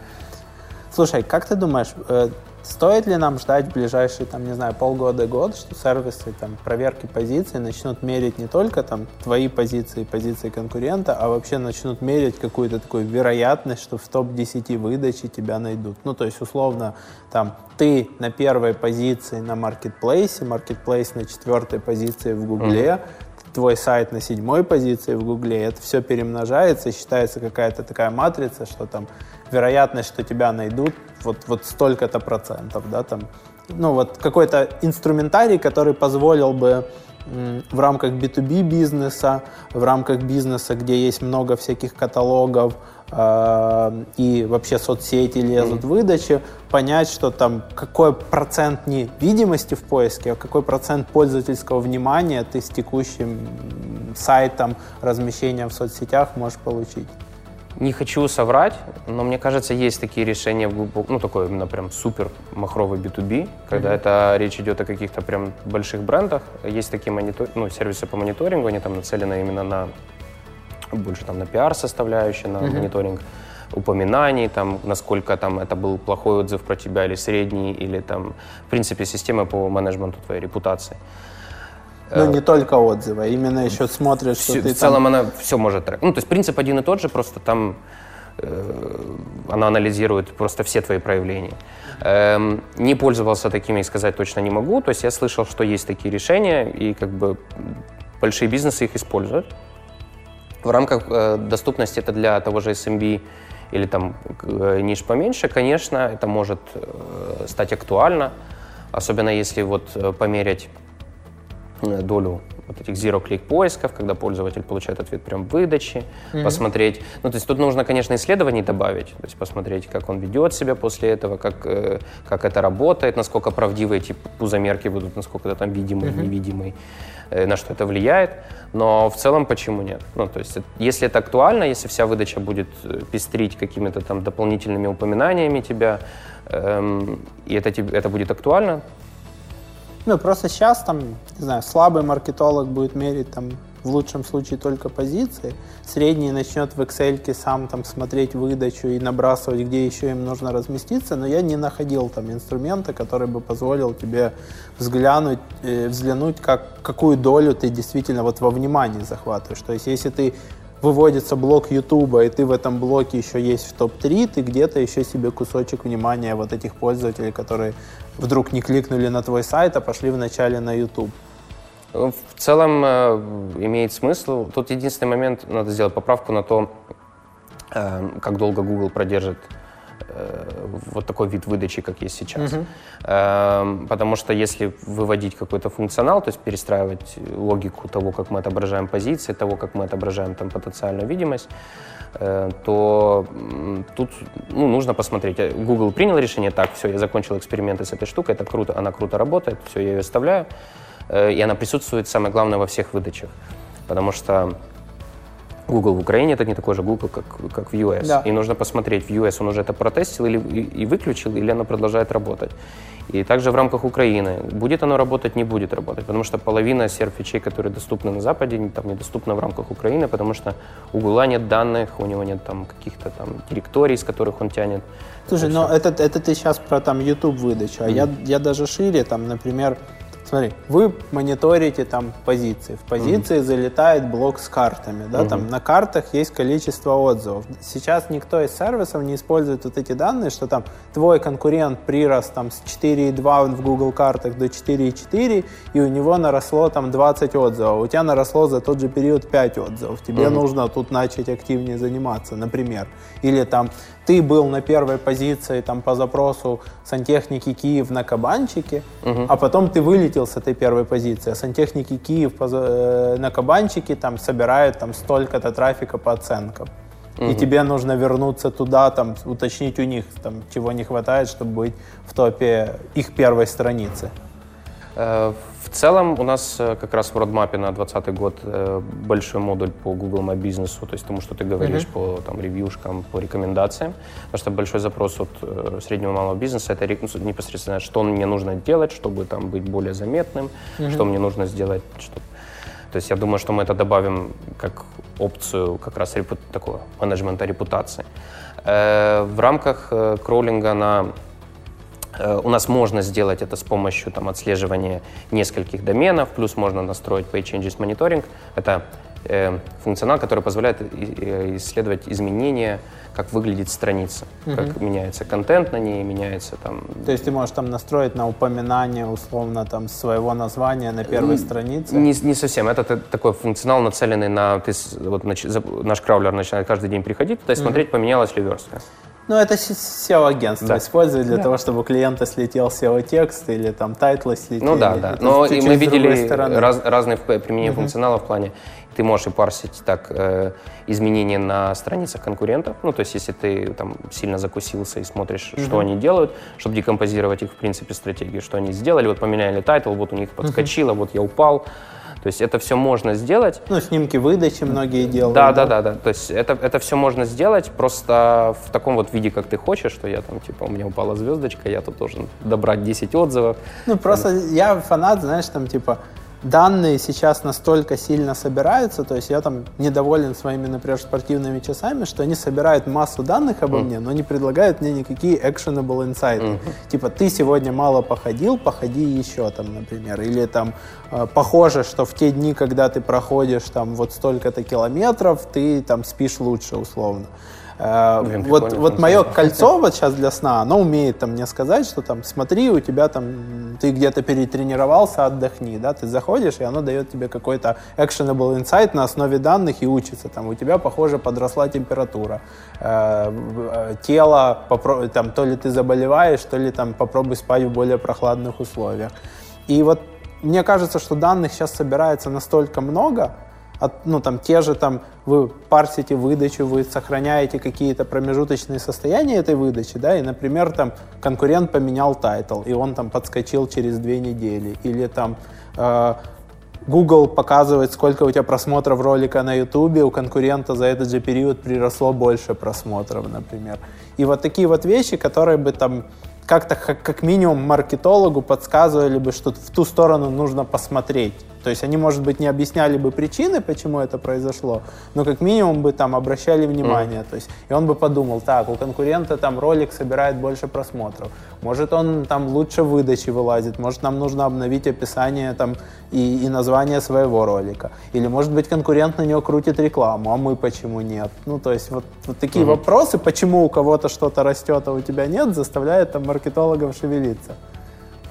Слушай, как ты думаешь, э, Стоит ли нам ждать в ближайшие, там, не знаю, полгода-год, что сервисы там, проверки позиций начнут мерить не только там, твои позиции, позиции конкурента, а вообще начнут мерить какую-то такую вероятность, что в топ-10 выдачи тебя найдут? Ну, то есть, условно, там, ты на первой позиции на маркетплейсе, маркетплейс на четвертой позиции в Гугле, mm-hmm твой сайт на седьмой позиции в Гугле, это все перемножается, считается какая-то такая матрица, что там вероятность, что тебя найдут, вот, вот столько-то процентов, да, там, ну, вот какой-то инструментарий, который позволил бы в рамках B2B бизнеса, в рамках бизнеса, где есть много всяких каталогов э, и вообще соцсети лезут mm-hmm. в выдачи, понять, что там какой процент не видимости в поиске, а какой процент пользовательского внимания ты с текущим сайтом, размещением в соцсетях можешь получить. Не хочу соврать, но мне кажется, есть такие решения, в ну, такой именно прям супер махровый B2B, когда mm-hmm. это речь идет о каких-то прям больших брендах. Есть такие монитор... ну, сервисы по мониторингу, они там нацелены именно на больше там на пиар-составляющую, на mm-hmm. мониторинг упоминаний, там, насколько там это был плохой отзыв про тебя или средний, или там, в принципе, системы по менеджменту твоей репутации. Ну, не только отзывы, а именно еще смотришь, что все, ты В целом там... она все может трекать. Ну, то есть принцип один и тот же, просто там э, она анализирует просто все твои проявления. Эм, не пользовался такими, сказать точно не могу. То есть я слышал, что есть такие решения, и как бы большие бизнесы их используют. В рамках э, доступности это для того же SMB или там э, ниш поменьше, конечно, это может э, стать актуально, особенно если вот э, померять Э, долю вот этих zero-click поисков, когда пользователь получает ответ прям в выдаче, mm-hmm. посмотреть. Ну, то есть тут нужно, конечно, исследований добавить, то есть посмотреть, как он ведет себя после этого, как, э, как это работает, насколько правдивы эти пузомерки будут, насколько это там видимый, mm-hmm. невидимый, э, на что это влияет. Но в целом почему нет? Ну, то есть если это актуально, если вся выдача будет э, пестрить какими-то там дополнительными упоминаниями тебя, эм, и это, это будет актуально, ну, просто сейчас там, не знаю, слабый маркетолог будет мерить там в лучшем случае только позиции, средний начнет в Excel сам там смотреть выдачу и набрасывать, где еще им нужно разместиться, но я не находил там инструмента, который бы позволил тебе взглянуть, э, взглянуть, как, какую долю ты действительно вот во внимании захватываешь. То есть если ты выводится блок YouTube, и ты в этом блоке еще есть в топ-3, ты где-то еще себе кусочек внимания вот этих пользователей, которые вдруг не кликнули на твой сайт, а пошли вначале на YouTube. В целом э, имеет смысл. Тут единственный момент, надо сделать поправку на то, э, как долго Google продержит вот такой вид выдачи, как есть сейчас. Uh-huh. Э, потому что если выводить какой-то функционал, то есть перестраивать логику того, как мы отображаем позиции, того, как мы отображаем там потенциальную видимость, э, то тут ну, нужно посмотреть. Google принял решение, так, все, я закончил эксперименты с этой штукой, это круто, она круто работает, все, я ее оставляю. Э, и она присутствует, самое главное, во всех выдачах. Потому что Google в Украине это не такой же Google, как, как в US. Да. И нужно посмотреть, в US он уже это протестил или, и, и выключил, или оно продолжает работать. И также в рамках Украины. Будет оно работать, не будет работать. Потому что половина серфичей, которые доступны на Западе, там недоступна в рамках Украины, потому что у Гугла нет данных, у него нет там каких-то там директорий, с которых он тянет. Слушай, но это, это ты сейчас про там YouTube выдачу, а mm. я, я даже шире, там, например, Смотри, вы мониторите там позиции. В позиции mm-hmm. залетает блок с картами, да, mm-hmm. там на картах есть количество отзывов. Сейчас никто из сервисов не использует вот эти данные, что там твой конкурент прирос там с 4,2 в Google картах до 4,4, и у него наросло там 20 отзывов. У тебя наросло за тот же период 5 отзывов. Тебе mm-hmm. нужно тут начать активнее заниматься, например. Или там ты был на первой позиции там по запросу сантехники Киев на кабанчике, угу. а потом ты вылетел с этой первой позиции. А сантехники Киев по, э, на кабанчике там собирают там столько-то трафика по оценкам. Угу. И тебе нужно вернуться туда, там, уточнить у них, там, чего не хватает, чтобы быть в топе их первой страницы. Э, в целом у нас э, как раз в родмапе на 2020 год э, большой модуль по Google My Business, то есть тому, что ты говоришь mm-hmm. по там, ревьюшкам, по рекомендациям, потому что большой запрос от среднего и малого бизнеса это ну, непосредственно, что мне нужно делать, чтобы там быть более заметным, mm-hmm. что мне нужно сделать, чтобы то есть я думаю, что мы это добавим как опцию как раз репу... такого менеджмента репутации. в рамках кроллинга на Э, у нас можно сделать это с помощью там, отслеживания нескольких доменов, плюс можно настроить Page Changes Monitoring. Это э, функционал, который позволяет э, исследовать изменения, как выглядит страница, угу. как меняется контент на ней, меняется там... То есть ты можешь там настроить на упоминание условно там своего названия на первой странице? Не, не совсем. Это такой функционал, нацеленный на... Ты, вот, наш краулер начинает каждый день приходить, то есть угу. смотреть, поменялась ли верстка. Ну, это SEO-агентство да. использует для да. того, чтобы у клиента слетел SEO-текст или там тайтлы слетели. Ну да, да. Но и мы видели раз, разные применения uh-huh. функционала в плане, ты можешь и парсить так э, изменения на страницах конкурентов. Ну, то есть, если ты там сильно закусился и смотришь, uh-huh. что они делают, чтобы декомпозировать их, в принципе, стратегию, что они сделали. Вот поменяли тайтл, вот у них подскочило, uh-huh. вот я упал. То есть это все можно сделать. Ну, снимки выдачи многие делают. Да, да, да, да. То есть это, это все можно сделать просто в таком вот виде, как ты хочешь, что я там, типа, у меня упала звездочка, я тут должен добрать 10 отзывов. Ну, просто я фанат, знаешь, там, типа, данные сейчас настолько сильно собираются, то есть я там недоволен своими, например, спортивными часами, что они собирают массу данных обо mm. мне, но не предлагают мне никакие actionable insights. Mm. Типа, ты сегодня мало походил, походи еще там, например. Или там, э, похоже, что в те дни, когда ты проходишь там вот столько-то километров, ты там спишь лучше, условно. Э, Блин, вот, вот мое кольцо вот сейчас для сна, оно умеет там мне сказать, что там смотри, у тебя там ты где-то перетренировался, отдохни, да, ты заходишь, и оно дает тебе какой-то actionable insight на основе данных и учится. Там у тебя, похоже, подросла температура, э, э тело, там, то ли ты заболеваешь, то ли там попробуй спать в более прохладных условиях. И вот мне кажется, что данных сейчас собирается настолько много, от, ну, там, те же там, вы парсите выдачу, вы сохраняете какие-то промежуточные состояния этой выдачи, да, и, например, там, конкурент поменял тайтл, и он там подскочил через две недели, или там э, Google показывает, сколько у тебя просмотров ролика на YouTube, у конкурента за этот же период приросло больше просмотров, например. И вот такие вот вещи, которые бы там как-то как, как минимум маркетологу подсказывали бы, что в ту сторону нужно посмотреть То есть они, может быть, не объясняли бы причины, почему это произошло, но как минимум бы там обращали внимание. Mm. То есть, и он бы подумал, так, у конкурента там ролик собирает больше просмотров, может он там лучше выдачи вылазит, может нам нужно обновить описание там и, и название своего ролика. Или может быть конкурент на него крутит рекламу, а мы почему нет? Ну то есть вот, вот такие mm-hmm. вопросы, почему у кого-то что-то растет, а у тебя нет, заставляют там маркетологов шевелиться.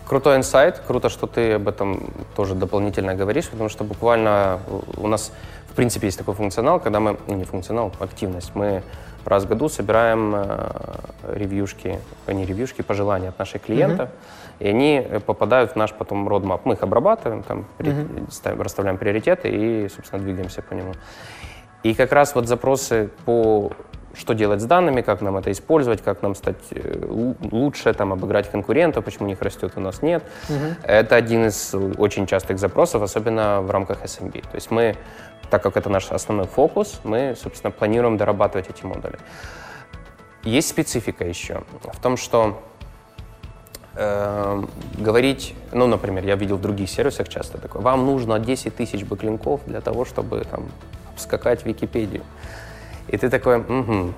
Крутой инсайт, круто, что ты об этом тоже дополнительно говоришь, потому что буквально у нас, в принципе, есть такой функционал, когда мы, ну не функционал, активность, мы раз в году собираем э, ревьюшки, а не ревьюшки, пожелания от наших клиентов, mm-hmm. и они попадают в наш потом родмап. Мы их обрабатываем, там, mm-hmm. ставим, расставляем приоритеты и, собственно, двигаемся по нему. И как раз вот запросы по что делать с данными, как нам это использовать, как нам стать э, лучше, там, обыграть конкурентов, почему у них растет, у нас нет. Угу. Это один из очень частых запросов, особенно в рамках SMB. То есть мы, так как это наш основной фокус, мы, собственно, планируем дорабатывать эти модули. Есть специфика еще в том, что э, говорить, ну, например, я видел в других сервисах часто такое, вам нужно 10 тысяч бэклинков для того, чтобы там скакать в Википедию. И ты такой, угу.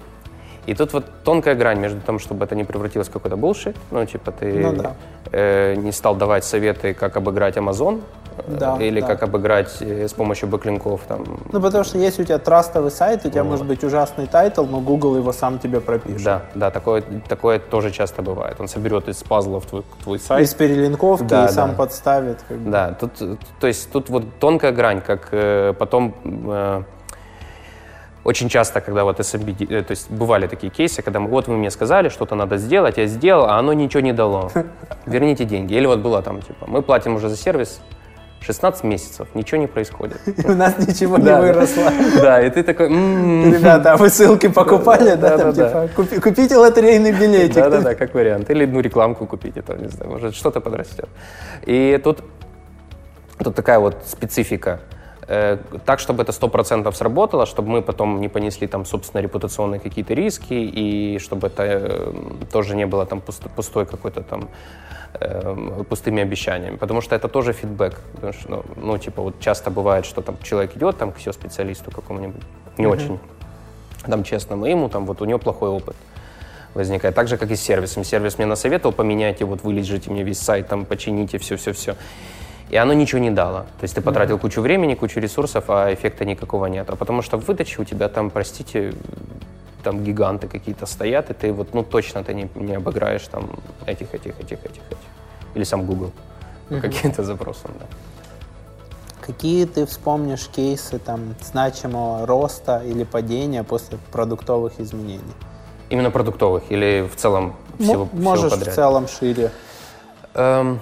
И тут вот тонкая грань между тем, чтобы это не превратилось в какой-то bullshit, ну, типа ты ну, да. э, не стал давать советы, как обыграть Amazon, э, да, или да. как обыграть э, с помощью бэклинков. Там. Ну, потому что если у тебя трастовый сайт, у тебя вот. может быть ужасный тайтл, но Google его сам тебе пропишет. Да, да, такое, такое тоже часто бывает. Он соберет из пазлов твой, твой сайт. Из перелинковки да, и да. сам подставит. Как бы. Да, тут, то есть тут вот тонкая грань, как э, потом... Э, очень часто, когда вот SMB, э, то есть бывали такие кейсы, когда мы, вот вы мне сказали, что-то надо сделать, я сделал, а оно ничего не дало. Верните деньги. Или вот было там, типа, мы платим уже за сервис 16 месяцев, ничего не происходит. У нас ничего не выросло. Да, и ты такой... Ребята, а вы ссылки покупали, да? там типа Купите лотерейный билетик. Да-да-да, как вариант. Или ну рекламку купите, то не знаю, может что-то подрастет. И тут тут такая вот специфика Э, так, чтобы это 100% сработало, чтобы мы потом не понесли там, собственно, репутационные какие-то риски, и чтобы это э, тоже не было там пустой какой-то там э, пустыми обещаниями, потому что это тоже фидбэк, потому что, ну, ну, типа, вот часто бывает, что там человек идет там к SEO-специалисту какому-нибудь, не mm-hmm. очень там честному, ему там вот у него плохой опыт возникает. Так же, как и с сервисом. Сервис мне насоветовал, поменяйте, вот вылежите мне весь сайт, там, почините, все-все-все и оно ничего не дало. То есть ты потратил mm-hmm. кучу времени, кучу ресурсов, а эффекта никакого нет. А потому что в выдаче у тебя там, простите, там гиганты какие-то стоят, и ты вот, ну, точно ты не, не обыграешь там этих, этих, этих, этих, этих. Или сам Google mm-hmm. каким-то запросом, да. Какие ты вспомнишь кейсы там значимого роста или падения после продуктовых изменений? Именно продуктовых или в целом всего, Можешь всего подряд? в целом шире. Эм,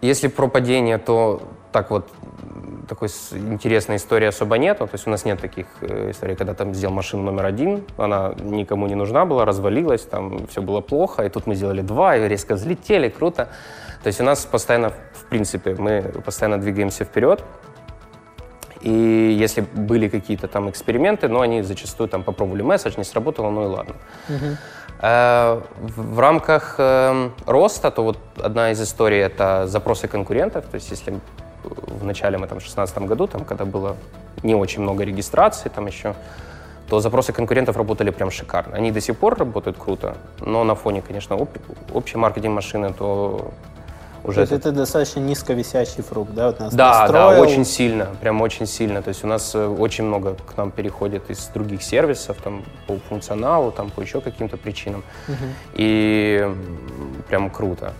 если про падение, то так вот такой интересной истории особо нету. То есть у нас нет таких э, историй, когда там сделал машину номер один, она никому не нужна была, развалилась, там все было плохо, и тут мы сделали два, и резко взлетели, круто. То есть у нас постоянно, в принципе, мы постоянно двигаемся вперед. И если были какие-то там эксперименты, но они зачастую там попробовали месседж, не сработало, ну и ладно. Э, в рамках эм, роста, то вот одна из историй — это запросы конкурентов. То есть если в начале мы там в 2016 году, там, когда было не очень много регистраций, там еще, то запросы конкурентов работали прям шикарно. Они до сих пор работают круто, но на фоне, конечно, об, общей маркетинг машины, то уже То есть это достаточно низковисящий фрукт, да? Вот нас да, настроил... да, очень сильно, прям очень сильно. То есть у нас э, очень много к нам переходит из других сервисов, там, по функционалу, там, по еще каким-то причинам. Угу. И прям круто.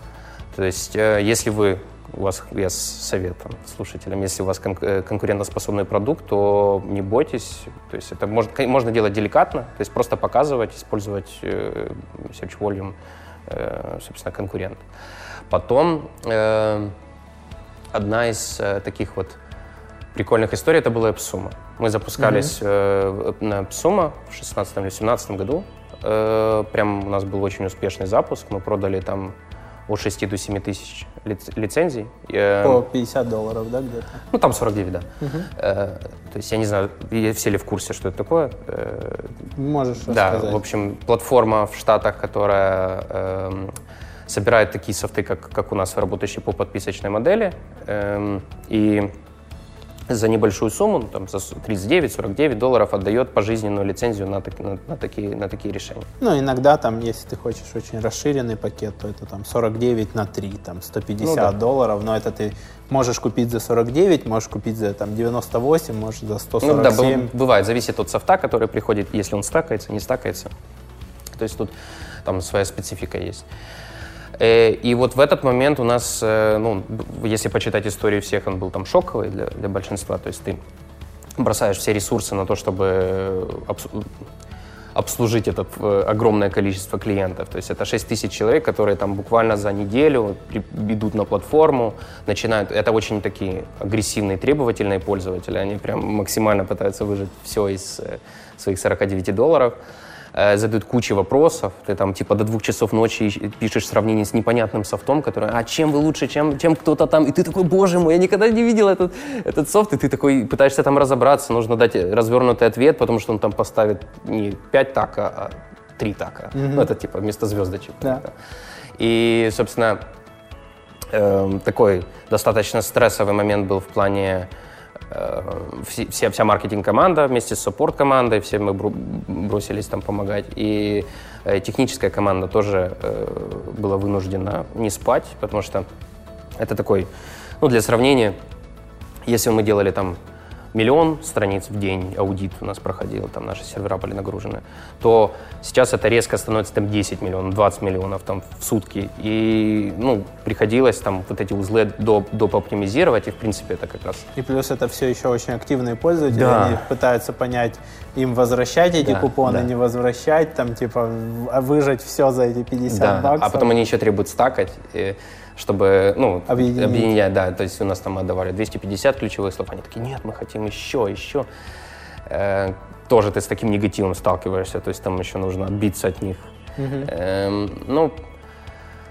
То есть э, если вы у вас, я совет там, слушателям, если у вас кон- э, конкурентоспособный продукт, то не бойтесь. То есть это может, можно делать деликатно, то есть просто показывать, использовать э, search volume, э, собственно, конкурент. Потом э, одна из э, таких вот прикольных историй это была Эпсума. Мы запускались mm-hmm. э, на Эпсума в 16 или 17 году. Э, прям у нас был очень успешный запуск. Мы продали там от 6 до 7 тысяч лиц, лицензий. Э, По 50 долларов, да, где-то? Ну, там 49, да. Угу. Э, то есть, я не знаю, все ли в курсе, что это такое? Можешь Да, в общем, платформа в Штатах, которая э, собирает такие софты, как, как у нас, работающие по подписочной модели, эм, и за небольшую сумму, там, за 39-49 долларов отдает пожизненную лицензию на, на, на, такие, на такие решения. Ну, иногда, там, если ты хочешь очень расширенный пакет, то это там 49 на 3, там 150 ну, да. долларов, но это ты можешь купить за 49, можешь купить за там, 98, можешь за 147. Ну, да, бывает, зависит от софта, который приходит, если он стакается, не стакается. То есть тут там своя специфика есть. Э, и вот в этот момент у нас, э, ну, если почитать историю всех, он был там шоковый для, для большинства. То есть ты бросаешь все ресурсы на то, чтобы обслужить это э, огромное количество клиентов. То есть это 6 тысяч человек, которые там буквально за неделю идут на платформу, начинают... Это очень такие агрессивные, требовательные пользователи. Они прям максимально пытаются выжать все из своих 49 долларов. Э, задают кучу вопросов, ты там типа до двух часов ночи пишешь сравнение с непонятным софтом, который, а чем вы лучше, чем, чем кто-то там, и ты такой, боже мой, я никогда не видел этот, этот софт, и ты такой пытаешься там разобраться, нужно дать развернутый ответ, потому что он там поставит не 5 така, а 3 така, mm-hmm. ну это типа вместо звездочек. Да. И, собственно, э, такой достаточно стрессовый момент был в плане Э, вся, вся маркетинг-команда вместе с саппорт-командой, все мы бросились там помогать. И э, техническая команда тоже э, была вынуждена не спать, потому что это такой, ну, для сравнения, если мы делали там миллион страниц в день аудит у нас проходил, там наши сервера были нагружены, то сейчас это резко становится там 10 миллионов, 20 миллионов там в сутки. И, ну, приходилось там вот эти узлы доп, доп оптимизировать, и, в принципе, это как раз... И плюс это все еще очень активные пользователи, да. они пытаются понять, им возвращать эти да, купоны, да. не возвращать, там, типа, выжать все за эти 50 да. баксов. А потом они еще требуют стакать. И чтобы ну, объединять. объединять, да, то есть у нас там отдавали 250 ключевых слов, они такие, нет, мы хотим еще, еще. Э, тоже ты с таким негативом сталкиваешься, то есть там еще нужно отбиться от них. Угу. Э, ну,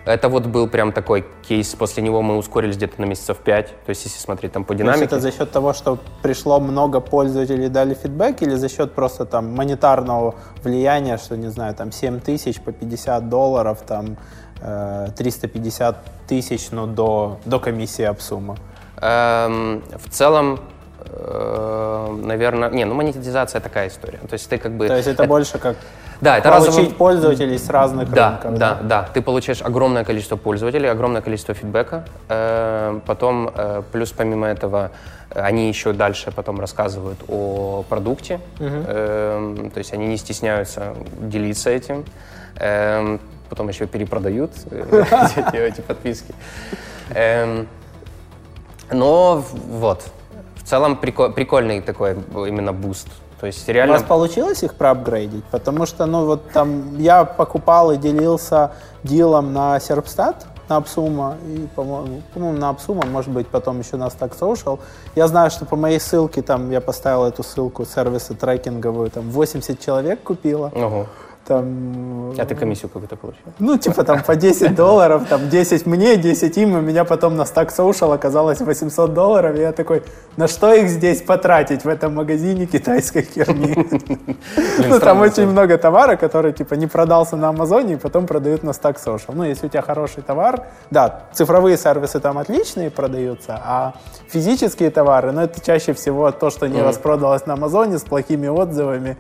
это вот был прям такой кейс. После него мы ускорились где-то на месяцев 5. То есть, если смотреть там по динамике. То есть это за счет того, что пришло много пользователей, дали фидбэк, или за счет просто там монетарного влияния, что, не знаю, там 7 тысяч по 50 долларов, там 350 э, тысяч, но до, до комиссии Апсума? Эм, в целом, э, наверное, не, ну монетизация такая история. То есть ты как бы... То есть это, это больше как да, это получить разовый... пользователей с разных да, рынков. Да, да, да. Ты получаешь огромное количество пользователей, огромное количество фидбэка. Э, потом, э, плюс помимо этого, они еще дальше потом рассказывают о продукте. Угу. Э, то есть они не стесняются делиться этим. Потом еще перепродают э, эти подписки. Эм, но вот, в целом прикольный такой именно буст. То есть реально... У вас получилось их проапгрейдить? Потому что, ну вот там я покупал и делился дилом на Serpstat, на AppSumo, и, по-моему, по-моему, на AppSumo, может быть, потом еще на Stack Social. Я знаю, что по моей ссылке, там, я поставил эту ссылку сервиса трекинговую, там, 80 человек купила. Ого там... А ты комиссию какую-то получил? Ну, типа там по 10 долларов, там 10 мне, 10 им, у меня потом на Stack Social оказалось 800 долларов, и я такой, на что их здесь потратить в этом магазине китайской херни? Ну, там очень много товара, который, типа, не продался на Амазоне, и потом продают на Stack Social. Ну, если у тебя хороший товар, да, цифровые сервисы там отличные продаются, а физические товары, ну, это чаще всего то, что не распродалось на Амазоне с плохими отзывами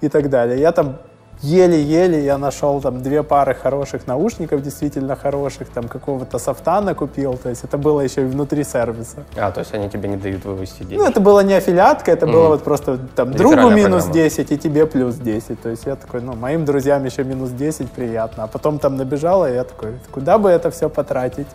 и так далее. Я там еле-еле я нашел там две пары хороших наушников, действительно хороших, там какого-то софта накупил, то есть это было еще и внутри сервиса. А, то есть они тебе не дают вывести деньги? Ну, это было не аффилиатка, это mm. было вот просто там другу минус программа. 10 и тебе плюс 10, то есть я такой, ну, моим друзьям еще минус 10 приятно, а потом там набежало, и я такой, куда бы это все потратить?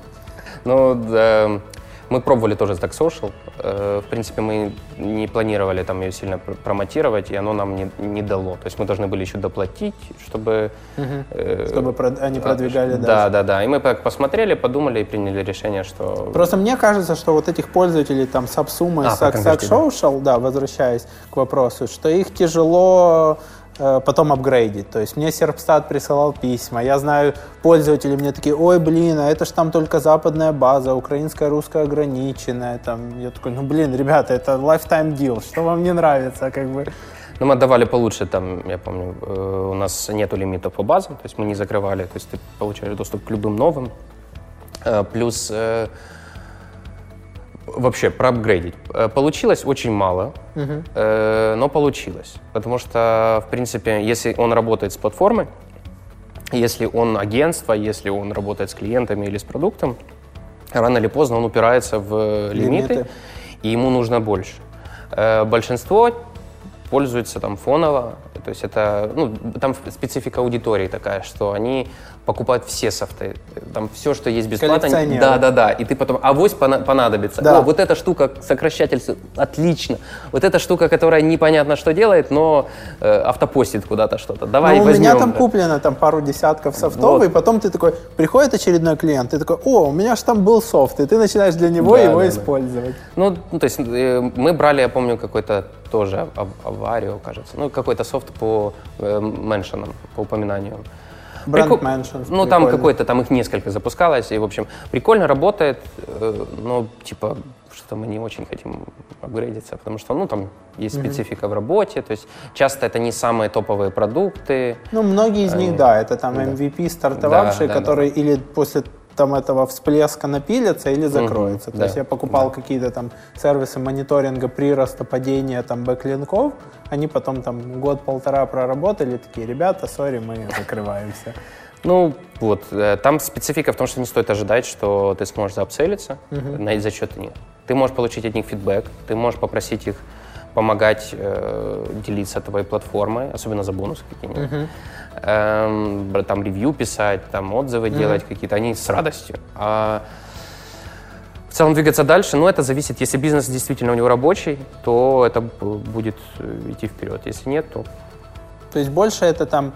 Ну, да, мы пробовали тоже Stack Social. Э, в принципе, мы не планировали там ее сильно промотировать, и оно нам не, не дало. То есть мы должны были еще доплатить, чтобы... Угу. Чтобы они продвигали дальше. Да, да, да. И мы посмотрели, подумали и приняли решение, что... Просто мне кажется, что вот этих пользователей там Subsume и а, Stack Social, да, возвращаясь к вопросу, что их тяжело Э, потом апгрейдить. То есть мне Серпстат присылал письма, я знаю, пользователи мне такие, ой, блин, а это ж там только западная база, украинская, русская ограниченная. Там. Я такой, ну, блин, ребята, это lifetime deal, что вам не нравится, как бы. Ну, мы отдавали получше, там, я помню, э, у нас нету лимитов по базам, то есть мы не закрывали, то есть ты получаешь доступ к любым новым. Э, плюс э, вообще проапгрейдить. Получилось очень мало, угу. но получилось. Потому что, в принципе, если он работает с платформой, если он агентство, если он работает с клиентами или с продуктом, рано или поздно он упирается в лимиты, лимиты. и ему нужно больше. Большинство пользуются там фоново, то есть это, ну, там специфика аудитории такая, что они покупают все софты, там все, что есть бесплатно. Да, да, да. И ты потом, авось понадобится. Да. О, вот эта штука, сокращатель, отлично. Вот эта штука, которая непонятно что делает, но э, автопостит куда-то что-то. Давай ну, возьмем. У меня там куплено там пару десятков софтов, вот. и потом ты такой, приходит очередной клиент, ты такой, о, у меня же там был софт, и ты начинаешь для него да, его да, использовать. Да. Ну, ну, то есть э, мы брали, я помню, какой-то тоже аварию, кажется, ну, какой-то софт по э, меншенам, по упоминанию. Бренд Прикол... Mansions. Ну, там какой-то, там их несколько запускалось, и, в общем, прикольно работает, э, но, типа, что-то мы не очень хотим апгрейдиться, потому что, ну, там есть mm-hmm. специфика в работе, то есть часто это не самые топовые продукты. Ну, многие из них, да, это там MVP стартовавшие, да, да, которые да. или после там этого всплеска напилится или закроется. Mm-hmm, То да, есть я покупал да. какие-то там сервисы мониторинга прироста, падения там бэклинков, они потом там год-полтора проработали, такие, ребята, сори, мы закрываемся. Ну, вот, э, там специфика в том, что не стоит ожидать, что ты сможешь заапселиться на за счет них. Ты можешь получить от них фидбэк, ты можешь попросить их помогать э, делиться твоей платформой, особенно за бонусы какие-нибудь. Uh-huh эм, там ревью писать, там отзывы mm-hmm. делать какие-то, они с радостью. А в целом двигаться дальше, ну, это зависит. Если бизнес действительно у него рабочий, то это будет э, идти вперед. Если нет, то... То есть больше это там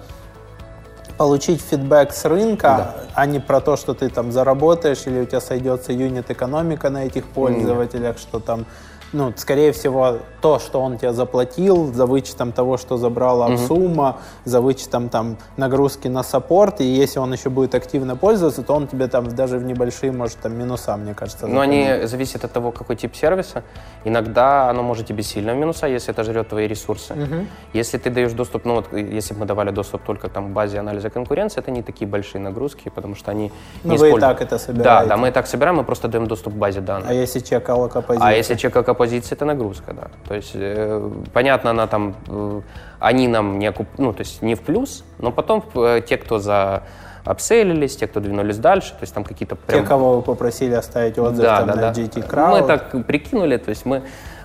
получить фидбэк с рынка, да. а не про то, что ты там заработаешь или у тебя сойдется юнит экономика на этих пользователях, mm. что там ну, скорее всего, то, что он тебе заплатил, за вычетом того, что забрала mm-hmm. за вычетом там нагрузки на саппорт, и если он еще будет активно пользоваться, то он тебе там даже в небольшие, может, там минуса, мне кажется. Но они зависят от того, какой тип сервиса. Иногда оно может тебе сильно в минуса, если это жрет твои ресурсы. Mm-hmm. Если ты даешь доступ, ну вот если бы мы давали доступ только там базе анализа конкуренции, это не такие большие нагрузки, потому что они ну, не вы используют. и так это собираете. Да, да, мы и так собираем, мы просто даем доступ к базе данных. А если чек аллокопозиции? А если чек аллокопозиции, это нагрузка, да. То есть, э, понятно, она там, э, они нам не окуп... ну, то есть не в плюс, но потом э, те, кто за обселились, те, кто двинулись дальше, то есть там какие-то прям... Те, кого вы попросили оставить отзыв да, там, да, на да. GT Crowd. Мы так прикинули, то есть мы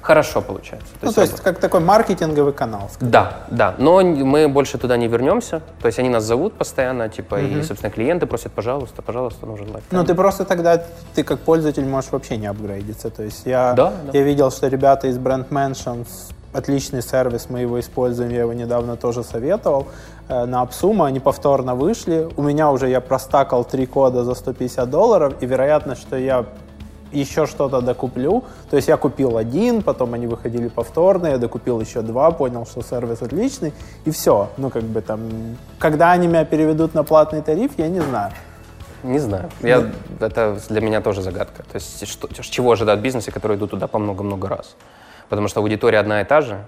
хорошо получается. То ну, есть, то есть как такой маркетинговый канал. Скажем. Да, да. Но мы больше туда не вернемся. То есть они нас зовут постоянно, типа, угу. и, собственно, клиенты просят, пожалуйста, пожалуйста, нужен лайфтайм. Ну, ты просто тогда, ты как пользователь можешь вообще не апгрейдиться. То есть я, да, да. я видел, что ребята из Brand Mansions отличный сервис, мы его используем, я его недавно тоже советовал. Э, на Апсума они повторно вышли. У меня уже я простакал три кода за 150 долларов, и вероятно, что я еще что-то докуплю. То есть я купил один, потом они выходили повторно, я докупил еще два, понял, что сервис отличный, и все. Ну, как бы там, когда они меня переведут на платный тариф, я не знаю. Не знаю. Я, это для меня тоже загадка. То есть что, чего ожидают бизнесы, которые идут туда по много-много раз? Потому что аудитория одна и та же,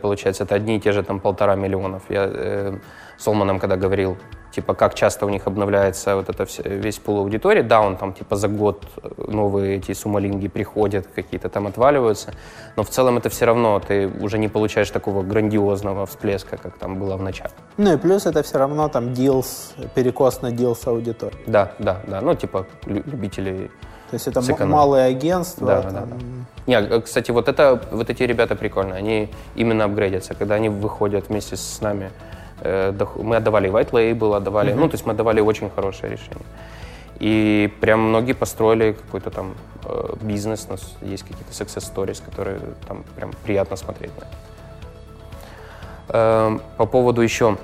получается, это одни и те же там полтора миллионов. Я э, с Олманом когда говорил, типа, как часто у них обновляется вот это все, весь пул аудитории. Да, он там, типа, за год новые эти сумалинги приходят, какие-то там отваливаются, но в целом это все равно, ты уже не получаешь такого грандиозного всплеска, как там было в начале. Ну и плюс это все равно там deals, перекос на deals аудитории. Да, да, да, ну, типа, любители то есть это сэкономить. малые агентства. Да, там... да, да. Не, а, кстати, вот это, вот эти ребята прикольные, они именно апгрейдятся, когда они выходят вместе с нами Э, мы отдавали white label, отдавали, mm-hmm. ну, то есть мы отдавали очень хорошее решение. И прям многие построили какой-то там э, бизнес, у нас есть какие-то success stories, которые там прям приятно смотреть на. Э, по поводу еще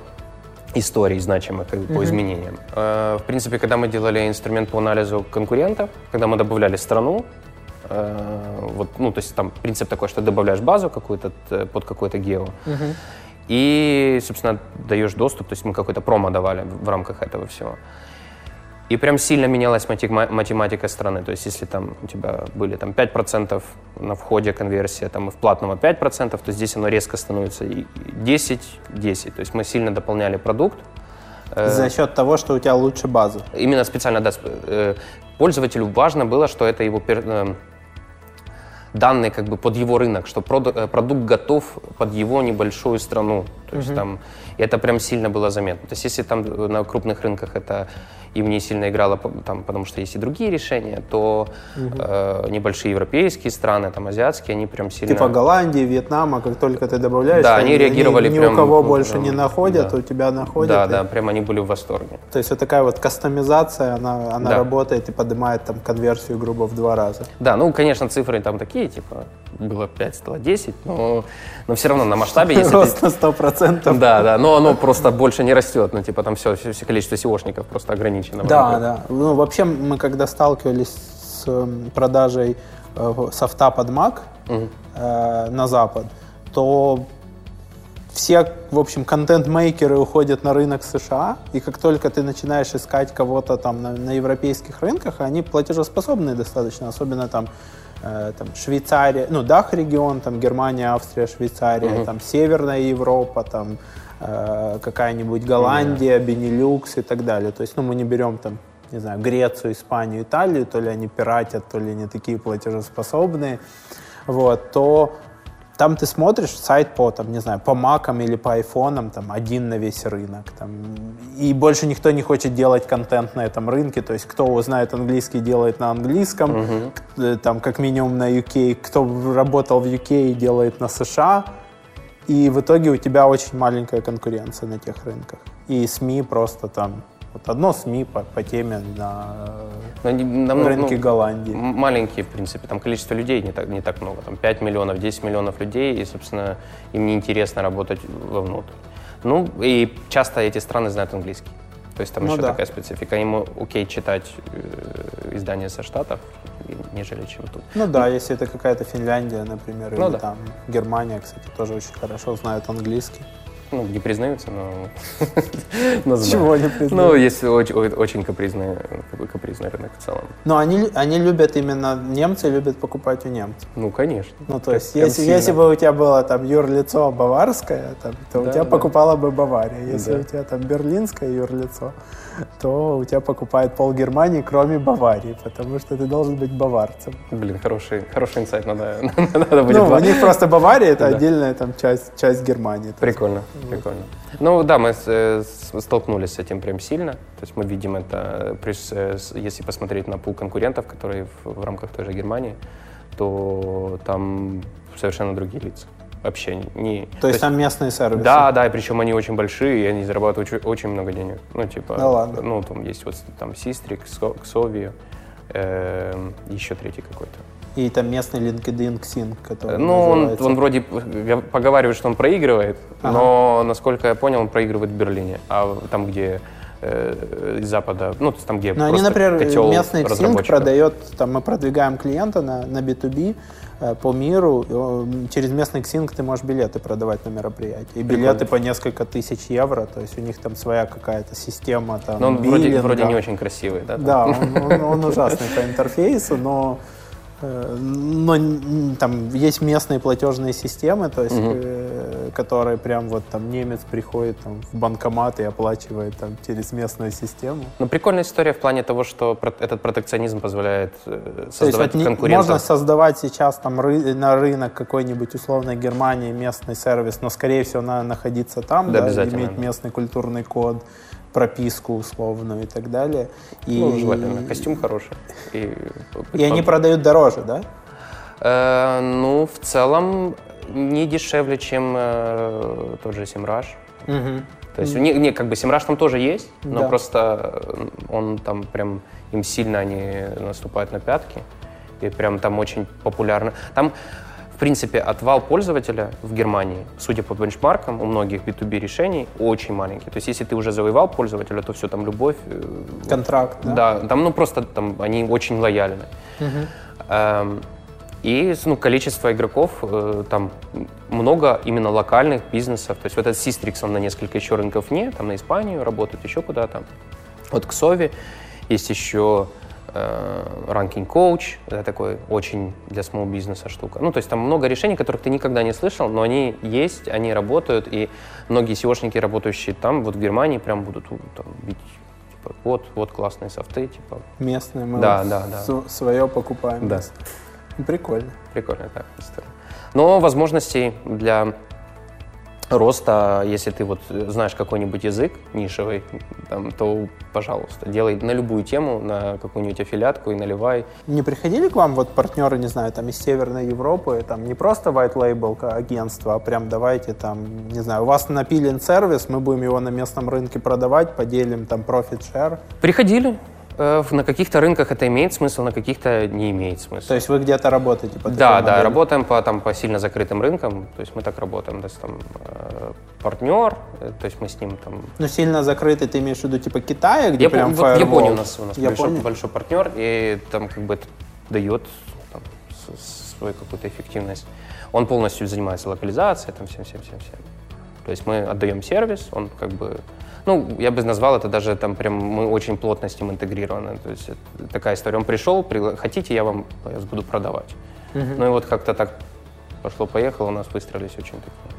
историй значимых mm-hmm. по изменениям. Э, в принципе, когда мы делали инструмент по анализу конкурентов, когда мы добавляли страну, э, вот, ну, то есть там принцип такой, что добавляешь базу какую-то под какой-то гео, и, собственно, даешь доступ, то есть мы какой-то промо давали в рамках этого всего. И прям сильно менялась математика страны. То есть если там у тебя были там 5% на входе конверсия, там и в платном 5%, то здесь оно резко становится 10-10. То есть мы сильно дополняли продукт. Э, За счет того, что у тебя лучше база. Именно специально, да. Э, пользователю важно было, что это его э, данные как бы под его рынок, что продукт готов под его небольшую страну. То есть угу. там это прям сильно было заметно. То есть если там на крупных рынках это им не сильно играло, там, потому что есть и другие решения, то угу. э, небольшие европейские страны, там азиатские, они прям сильно... Типа Голландии, Вьетнама, как только ты добавляешь, да, они, реагировали ни, прям... Ни у кого больше прям, не находят, да. у тебя находят. Да, и... да, прям они были в восторге. То есть вот такая вот кастомизация, она, она да. работает и поднимает там конверсию грубо в два раза. Да, ну, конечно, цифры там такие, типа, было 5, стало 10, но, но все равно на масштабе... Если Рост на 100%. Да, да, но оно просто больше не растет, ну, типа, там все, все количество SEOшников просто ограничено. Да, да. Ну, вообще, мы когда сталкивались с эм, продажей э, софта под Mac угу. э, на Запад, то все, в общем, контент-мейкеры уходят на рынок США, и как только ты начинаешь искать кого-то там на, на европейских рынках, они платежеспособные достаточно, особенно там, там Швейцария, ну, Дах-регион, там Германия, Австрия, Швейцария, угу. там Северная Европа, там э, какая-нибудь Голландия, Бенилюкс и так далее. То есть, ну, мы не берем там не знаю, Грецию, Испанию, Италию, то ли они пиратят, то ли не такие платежеспособные, вот, то там ты смотришь сайт по, там, не знаю, по макам или по айфонам, там, один на весь рынок. Там, и больше никто не хочет делать контент на этом рынке. То есть, кто узнает английский, делает на английском. Uh-huh. Там, как минимум на UK. Кто работал в UK, делает на США. И в итоге у тебя очень маленькая конкуренция на тех рынках. И СМИ просто там вот одно СМИ по, по теме на, на, на рынке ну, Голландии. Маленькие, в принципе, там количество людей не так, не так много, там 5 миллионов, 10 миллионов людей, и, собственно, им неинтересно работать вовнутрь. Ну, и часто эти страны знают английский. То есть там ну, еще да. такая специфика. Ему окей читать э, издания со Штатов, нежели чем тут. Ну да, если это какая-то Финляндия, например, ну, или да. там Германия, кстати, тоже очень хорошо знают английский ну, не признаются, но... Чего не признаются? Ну, если очень, капризный, капризный рынок в целом. Но они, они любят именно, немцы любят покупать у немцев. Ну, конечно. Ну, то есть, если, если бы у тебя было там юрлицо баварское, там, то да, у тебя да. покупала бы Бавария. Если да. у тебя там берлинское юрлицо, то у тебя покупает пол Германии, кроме Баварии, потому что ты должен быть баварцем. Блин, хороший, хороший инсайт, надо, надо будет. Ну, у них просто Бавария это отдельная там часть, часть Германии. Прикольно. Прикольно. Ну да, мы с, столкнулись с этим прям сильно. То есть мы видим это, если посмотреть на пул конкурентов, которые в, в рамках той же Германии, то там совершенно другие лица вообще не... То, то есть там местные сервисы? Да, да, и причем они очень большие, и они зарабатывают очень, очень много денег. Ну, типа, да ладно. ну, там есть вот там Систрик, Ксови, э, еще третий какой-то. И там местный LinkedIn Xing, который Ну, он, он вроде поговаривает, что он проигрывает, ага. но, насколько я понял, он проигрывает в Берлине, а там, где э, из Запада, ну, там, где Но они, например, местный Xing продает, там, мы продвигаем клиента на, на B2B, Э, по миру. Через местный Xing ты можешь билеты продавать на мероприятия. И билеты по несколько тысяч евро, то есть у них там своя какая-то система. Там, но он вроде, вроде не очень красивый, да? Да, он, он, он ужасный по интерфейсу, но но там есть местные платежные системы, то есть, угу. которые прям вот там немец приходит там, в банкомат и оплачивает там через местную систему. Ну, прикольная история в плане того, что этот протекционизм позволяет э, создавать то есть, вот конкурентов. Можно создавать сейчас там ры на рынок какой-нибудь условной Германии местный сервис, но скорее всего надо находиться там, да, да иметь местный культурный код прописку условную и так далее. И, ну, желательно. Костюм хороший. И, и они продают дороже, да? Э, ну, в целом не дешевле, чем э, тот же Симраж. Угу. То есть, не, не, как бы Симраж там тоже есть, но да. просто э, он там прям, им сильно они наступают на пятки. И прям там очень популярно. Там в принципе, отвал пользователя в Германии, судя по бенчмаркам, у многих B2B решений очень маленький. То есть, если ты уже завоевал пользователя, то все, там любовь. Э, Контракт, да? Да, там, ну, просто там они очень лояльны. Угу. Эм, и ну, количество игроков, э, там много именно локальных бизнесов. То есть вот этот Sistrix, он на несколько еще рынков не, там на Испанию работает, еще куда-то. Вот Ксови Есть еще Ranking Coach, это такой очень для small бизнеса штука. Ну, то есть там много решений, которых ты никогда не слышал, но они есть, они работают, и многие SEOшники, работающие там, вот в Германии, прям будут там, бить типа, вот, вот классные софты, типа. Местные мы да, да, да. свое покупаем. Да. Прикольно. Прикольно, так история. Но возможностей для роста, если ты вот знаешь какой-нибудь язык нишевый, там, то, пожалуйста, делай на любую тему, на какую-нибудь аффилиатку и наливай. Не приходили к вам вот партнеры, не знаю, там из Северной Европы, там не просто white label агентство, а прям давайте там, не знаю, у вас напилен сервис, мы будем его на местном рынке продавать, поделим там profit share? Приходили, на каких-то рынках это имеет смысл, на каких-то не имеет смысла. То есть вы где-то работаете по Да, да, работаем по, там, по сильно закрытым рынкам. То есть мы так работаем. То есть там э, партнер, э, то есть мы с ним там... Ну, сильно закрытый, ты имеешь в виду типа Китая, где Яп... прям вот Япония у нас, у нас большой, большой партнер, и там как бы это дает там, свою какую-то эффективность. Он полностью занимается локализацией, там всем, всем, всем, всем. То есть мы отдаем сервис, он как бы ну, я бы назвал это даже там прям мы очень плотно с ним интегрированы. То есть такая история. Он пришел, при... хотите, я вам я буду продавать. Угу. Ну и вот как-то так пошло-поехало, у нас выстроились очень такие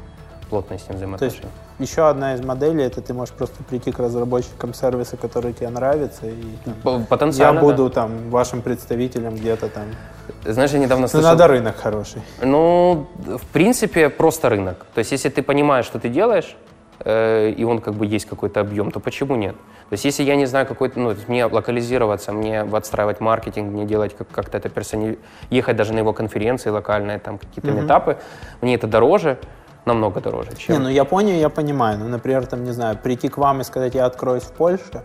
плотные с ним взаимоотношения. То есть еще одна из моделей, это ты можешь просто прийти к разработчикам сервиса, который тебе нравится, и там, Потенциально, я буду да. там вашим представителем где-то там. Знаешь, я недавно слышал... Ну, надо рынок хороший. Ну, в принципе, просто рынок. То есть, если ты понимаешь, что ты делаешь, Э, и он как бы есть какой-то объем, то почему нет? То есть если я не знаю какой-то, ну, мне локализироваться, мне отстраивать маркетинг, мне делать как- как-то это персони... ехать даже на его конференции локальные, там какие-то mm-hmm. метапы, мне это дороже, намного дороже, чем... Не, ну Японию я понимаю, ну, например, там, не знаю, прийти к вам и сказать, я откроюсь в Польше,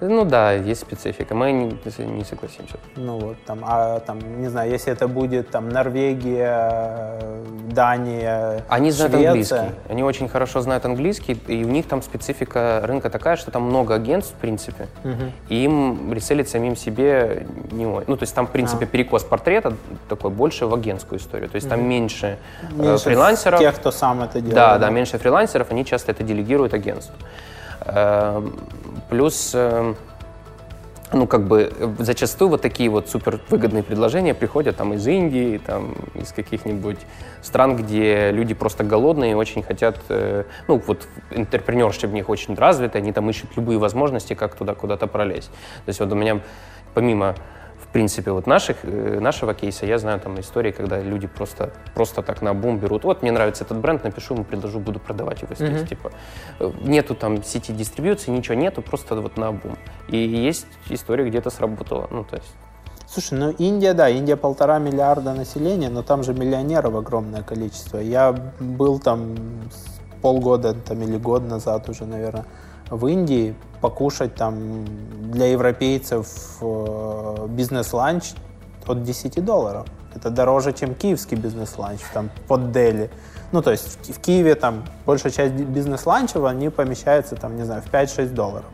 ну да, есть специфика. Мы не, не согласимся. Ну вот, там, а там, не знаю, если это будет там Норвегия, Дания, Они знают Швеция. английский. Они очень хорошо знают английский, и у них там специфика рынка такая, что там много агентств, в принципе, угу. и им реселить самим себе не Ну, то есть там, в принципе, а. перекос портрета такой больше в агентскую историю. То есть там меньше, э, меньше фрилансеров. тех, кто сам это делает. Да, да, меньше фрилансеров, они часто это делегируют агентству. Эм, плюс эм, ну, как бы зачастую вот такие вот супер выгодные предложения приходят там из Индии, там из каких-нибудь стран, где люди просто голодные и очень хотят, э, ну, вот интерпренершип в них очень развит, они там ищут любые возможности, как туда куда-то пролезть. То есть вот у меня помимо принципе, вот наших, э, нашего кейса я знаю там истории, когда люди просто, просто так на бум берут. Вот мне нравится этот бренд, напишу ему, предложу, буду продавать его здесь. Mm-hmm. Типа, э, нету там сети дистрибьюции, ничего нету, просто вот на бум. И есть история, где-то сработала. Ну, то есть Слушай, ну Индия, да, Индия полтора миллиарда населения, но там же миллионеров огромное количество. Я был там полгода там, или год назад уже, наверное, в Индии покушать там для европейцев э, бизнес-ланч от 10 долларов. Это дороже, чем киевский бизнес-ланч там под Дели. Ну, то есть в, в Киеве там большая часть бизнес-ланчев, они помещаются там, не знаю, в 5-6 долларов.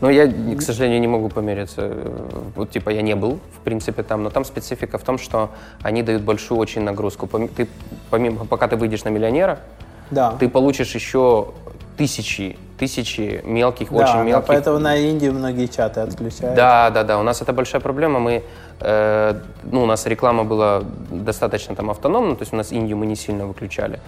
Ну, я, к сожалению, не могу помериться. Вот, типа, я не был, в принципе, там, но там специфика в том, что они дают большую очень нагрузку. Ты, помимо, пока ты выйдешь на миллионера, да. ты получишь еще тысячи, тысячи мелких, да, очень мелких. Да, поэтому на Индии многие чаты отключают. Да, да, да. У нас это большая проблема. Мы, э, ну, у нас реклама была достаточно там автономна, то есть у нас Индию мы не сильно выключали.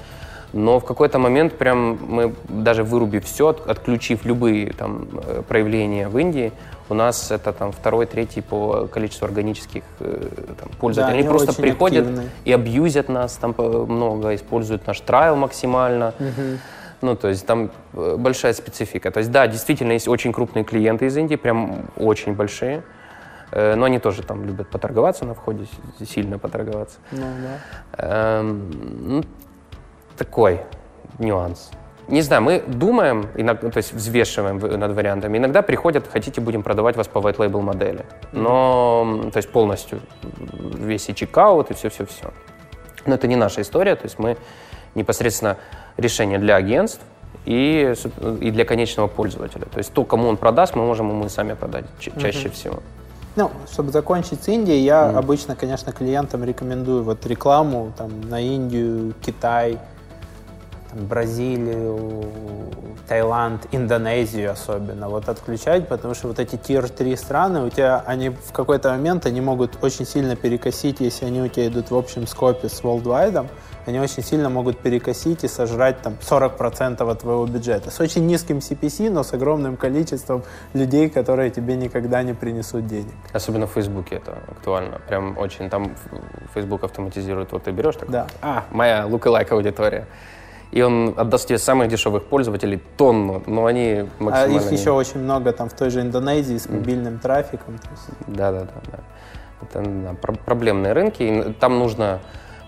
Но в какой-то момент прям мы, даже вырубив все, отключив любые там э, проявления в Индии, у нас это там второй, третий по количеству органических э, там, пользователей. Да, они, они просто приходят активны. и абьюзят нас там много, используют наш трайл максимально. Угу. Ну, то есть там э, большая специфика. То есть, да, действительно, есть очень крупные клиенты из Индии, прям очень большие. Э, но они тоже там любят поторговаться на входе, сильно поторговаться. Ну, да. Эм, ну, такой нюанс. Не знаю, мы думаем, иногда, то есть взвешиваем над вариантами. Иногда приходят, хотите, будем продавать вас по white label модели. Но, то есть полностью весь и чекаут, и все-все-все. Но это не наша история, то есть мы непосредственно решение для агентств и, и для конечного пользователя. То есть то, кому он продаст, мы можем ему и сами продать ча- чаще mm всего. Ну, чтобы закончить с Индией, я mm обычно, конечно, клиентам рекомендую вот рекламу там, на Индию, Китай, там, Бразилию, Таиланд, Индонезию особенно, вот отключать, потому что вот эти тир-3 страны, у тебя, они в какой-то момент, они могут очень сильно перекосить, если они у тебя идут в общем скопе с worldwide, они очень сильно могут перекосить и сожрать там 40% от твоего бюджета. С очень низким CPC, но с огромным количеством людей, которые тебе никогда не принесут денег. Особенно в Фейсбуке это актуально. Прям очень там Facebook автоматизирует. Вот ты берешь так, да. а, моя лук-лайк аудитория и он отдаст тебе самых дешевых пользователей тонну, но они максимально... А их еще очень много там в той же Индонезии с мобильным mm. трафиком. Да, да, да, да. Это да, проблемные рынки, и там нужно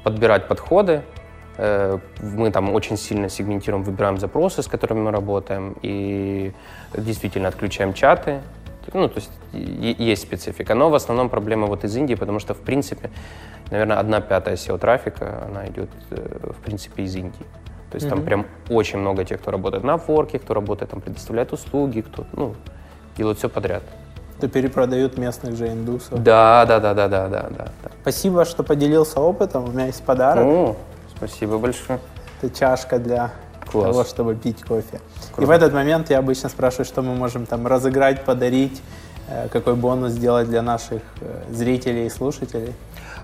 подбирать подходы. Э, мы там очень сильно сегментируем, выбираем запросы, с которыми мы работаем, и действительно отключаем чаты. Ну, то есть есть специфика. Но в основном проблема вот из Индии, потому что, в принципе, наверное, одна пятая SEO-трафика, она идет, э, в принципе, из Индии. То есть mm-hmm. там прям очень много тех, кто работает на форке, кто работает, там предоставляет услуги, кто, ну, делают все подряд. То перепродают местных же индусов. Да, да, да, да, да, да, да. Спасибо, что поделился опытом. У меня есть подарок. О, спасибо большое. Это чашка для Класс. того, чтобы пить кофе. Круто. И в этот момент я обычно спрашиваю, что мы можем там разыграть, подарить, э, какой бонус сделать для наших э, зрителей и слушателей.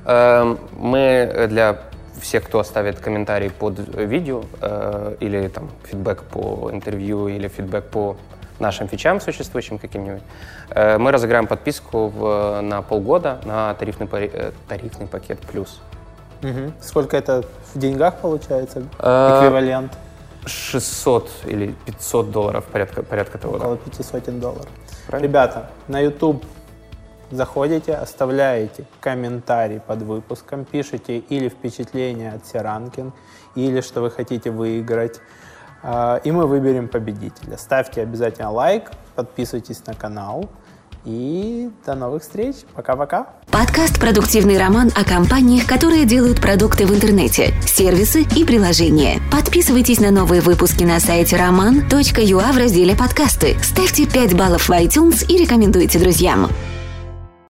Эм, мы для всех, кто оставит комментарий под видео э, или там фидбэк по интервью или фидбэк по нашим фичам существующим каким-нибудь, э, мы разыграем подписку в, на полгода на тарифный, э, тарифный пакет плюс. Угу. Сколько это в деньгах получается? Э, Эквивалент? 600 или 500 долларов, порядка, порядка того. Около 500 долларов. Правильно? Ребята, на YouTube Заходите, оставляете комментарий под выпуском, пишите или впечатление от Сиранкин, или что вы хотите выиграть. А, и мы выберем победителя. Ставьте обязательно лайк, подписывайтесь на канал. И до новых встреч. Пока-пока. Подкаст «Продуктивный роман» о компаниях, которые делают продукты в интернете, сервисы и приложения. Подписывайтесь на новые выпуски на сайте roman.ua в разделе «Подкасты». Ставьте 5 баллов в iTunes и рекомендуйте друзьям.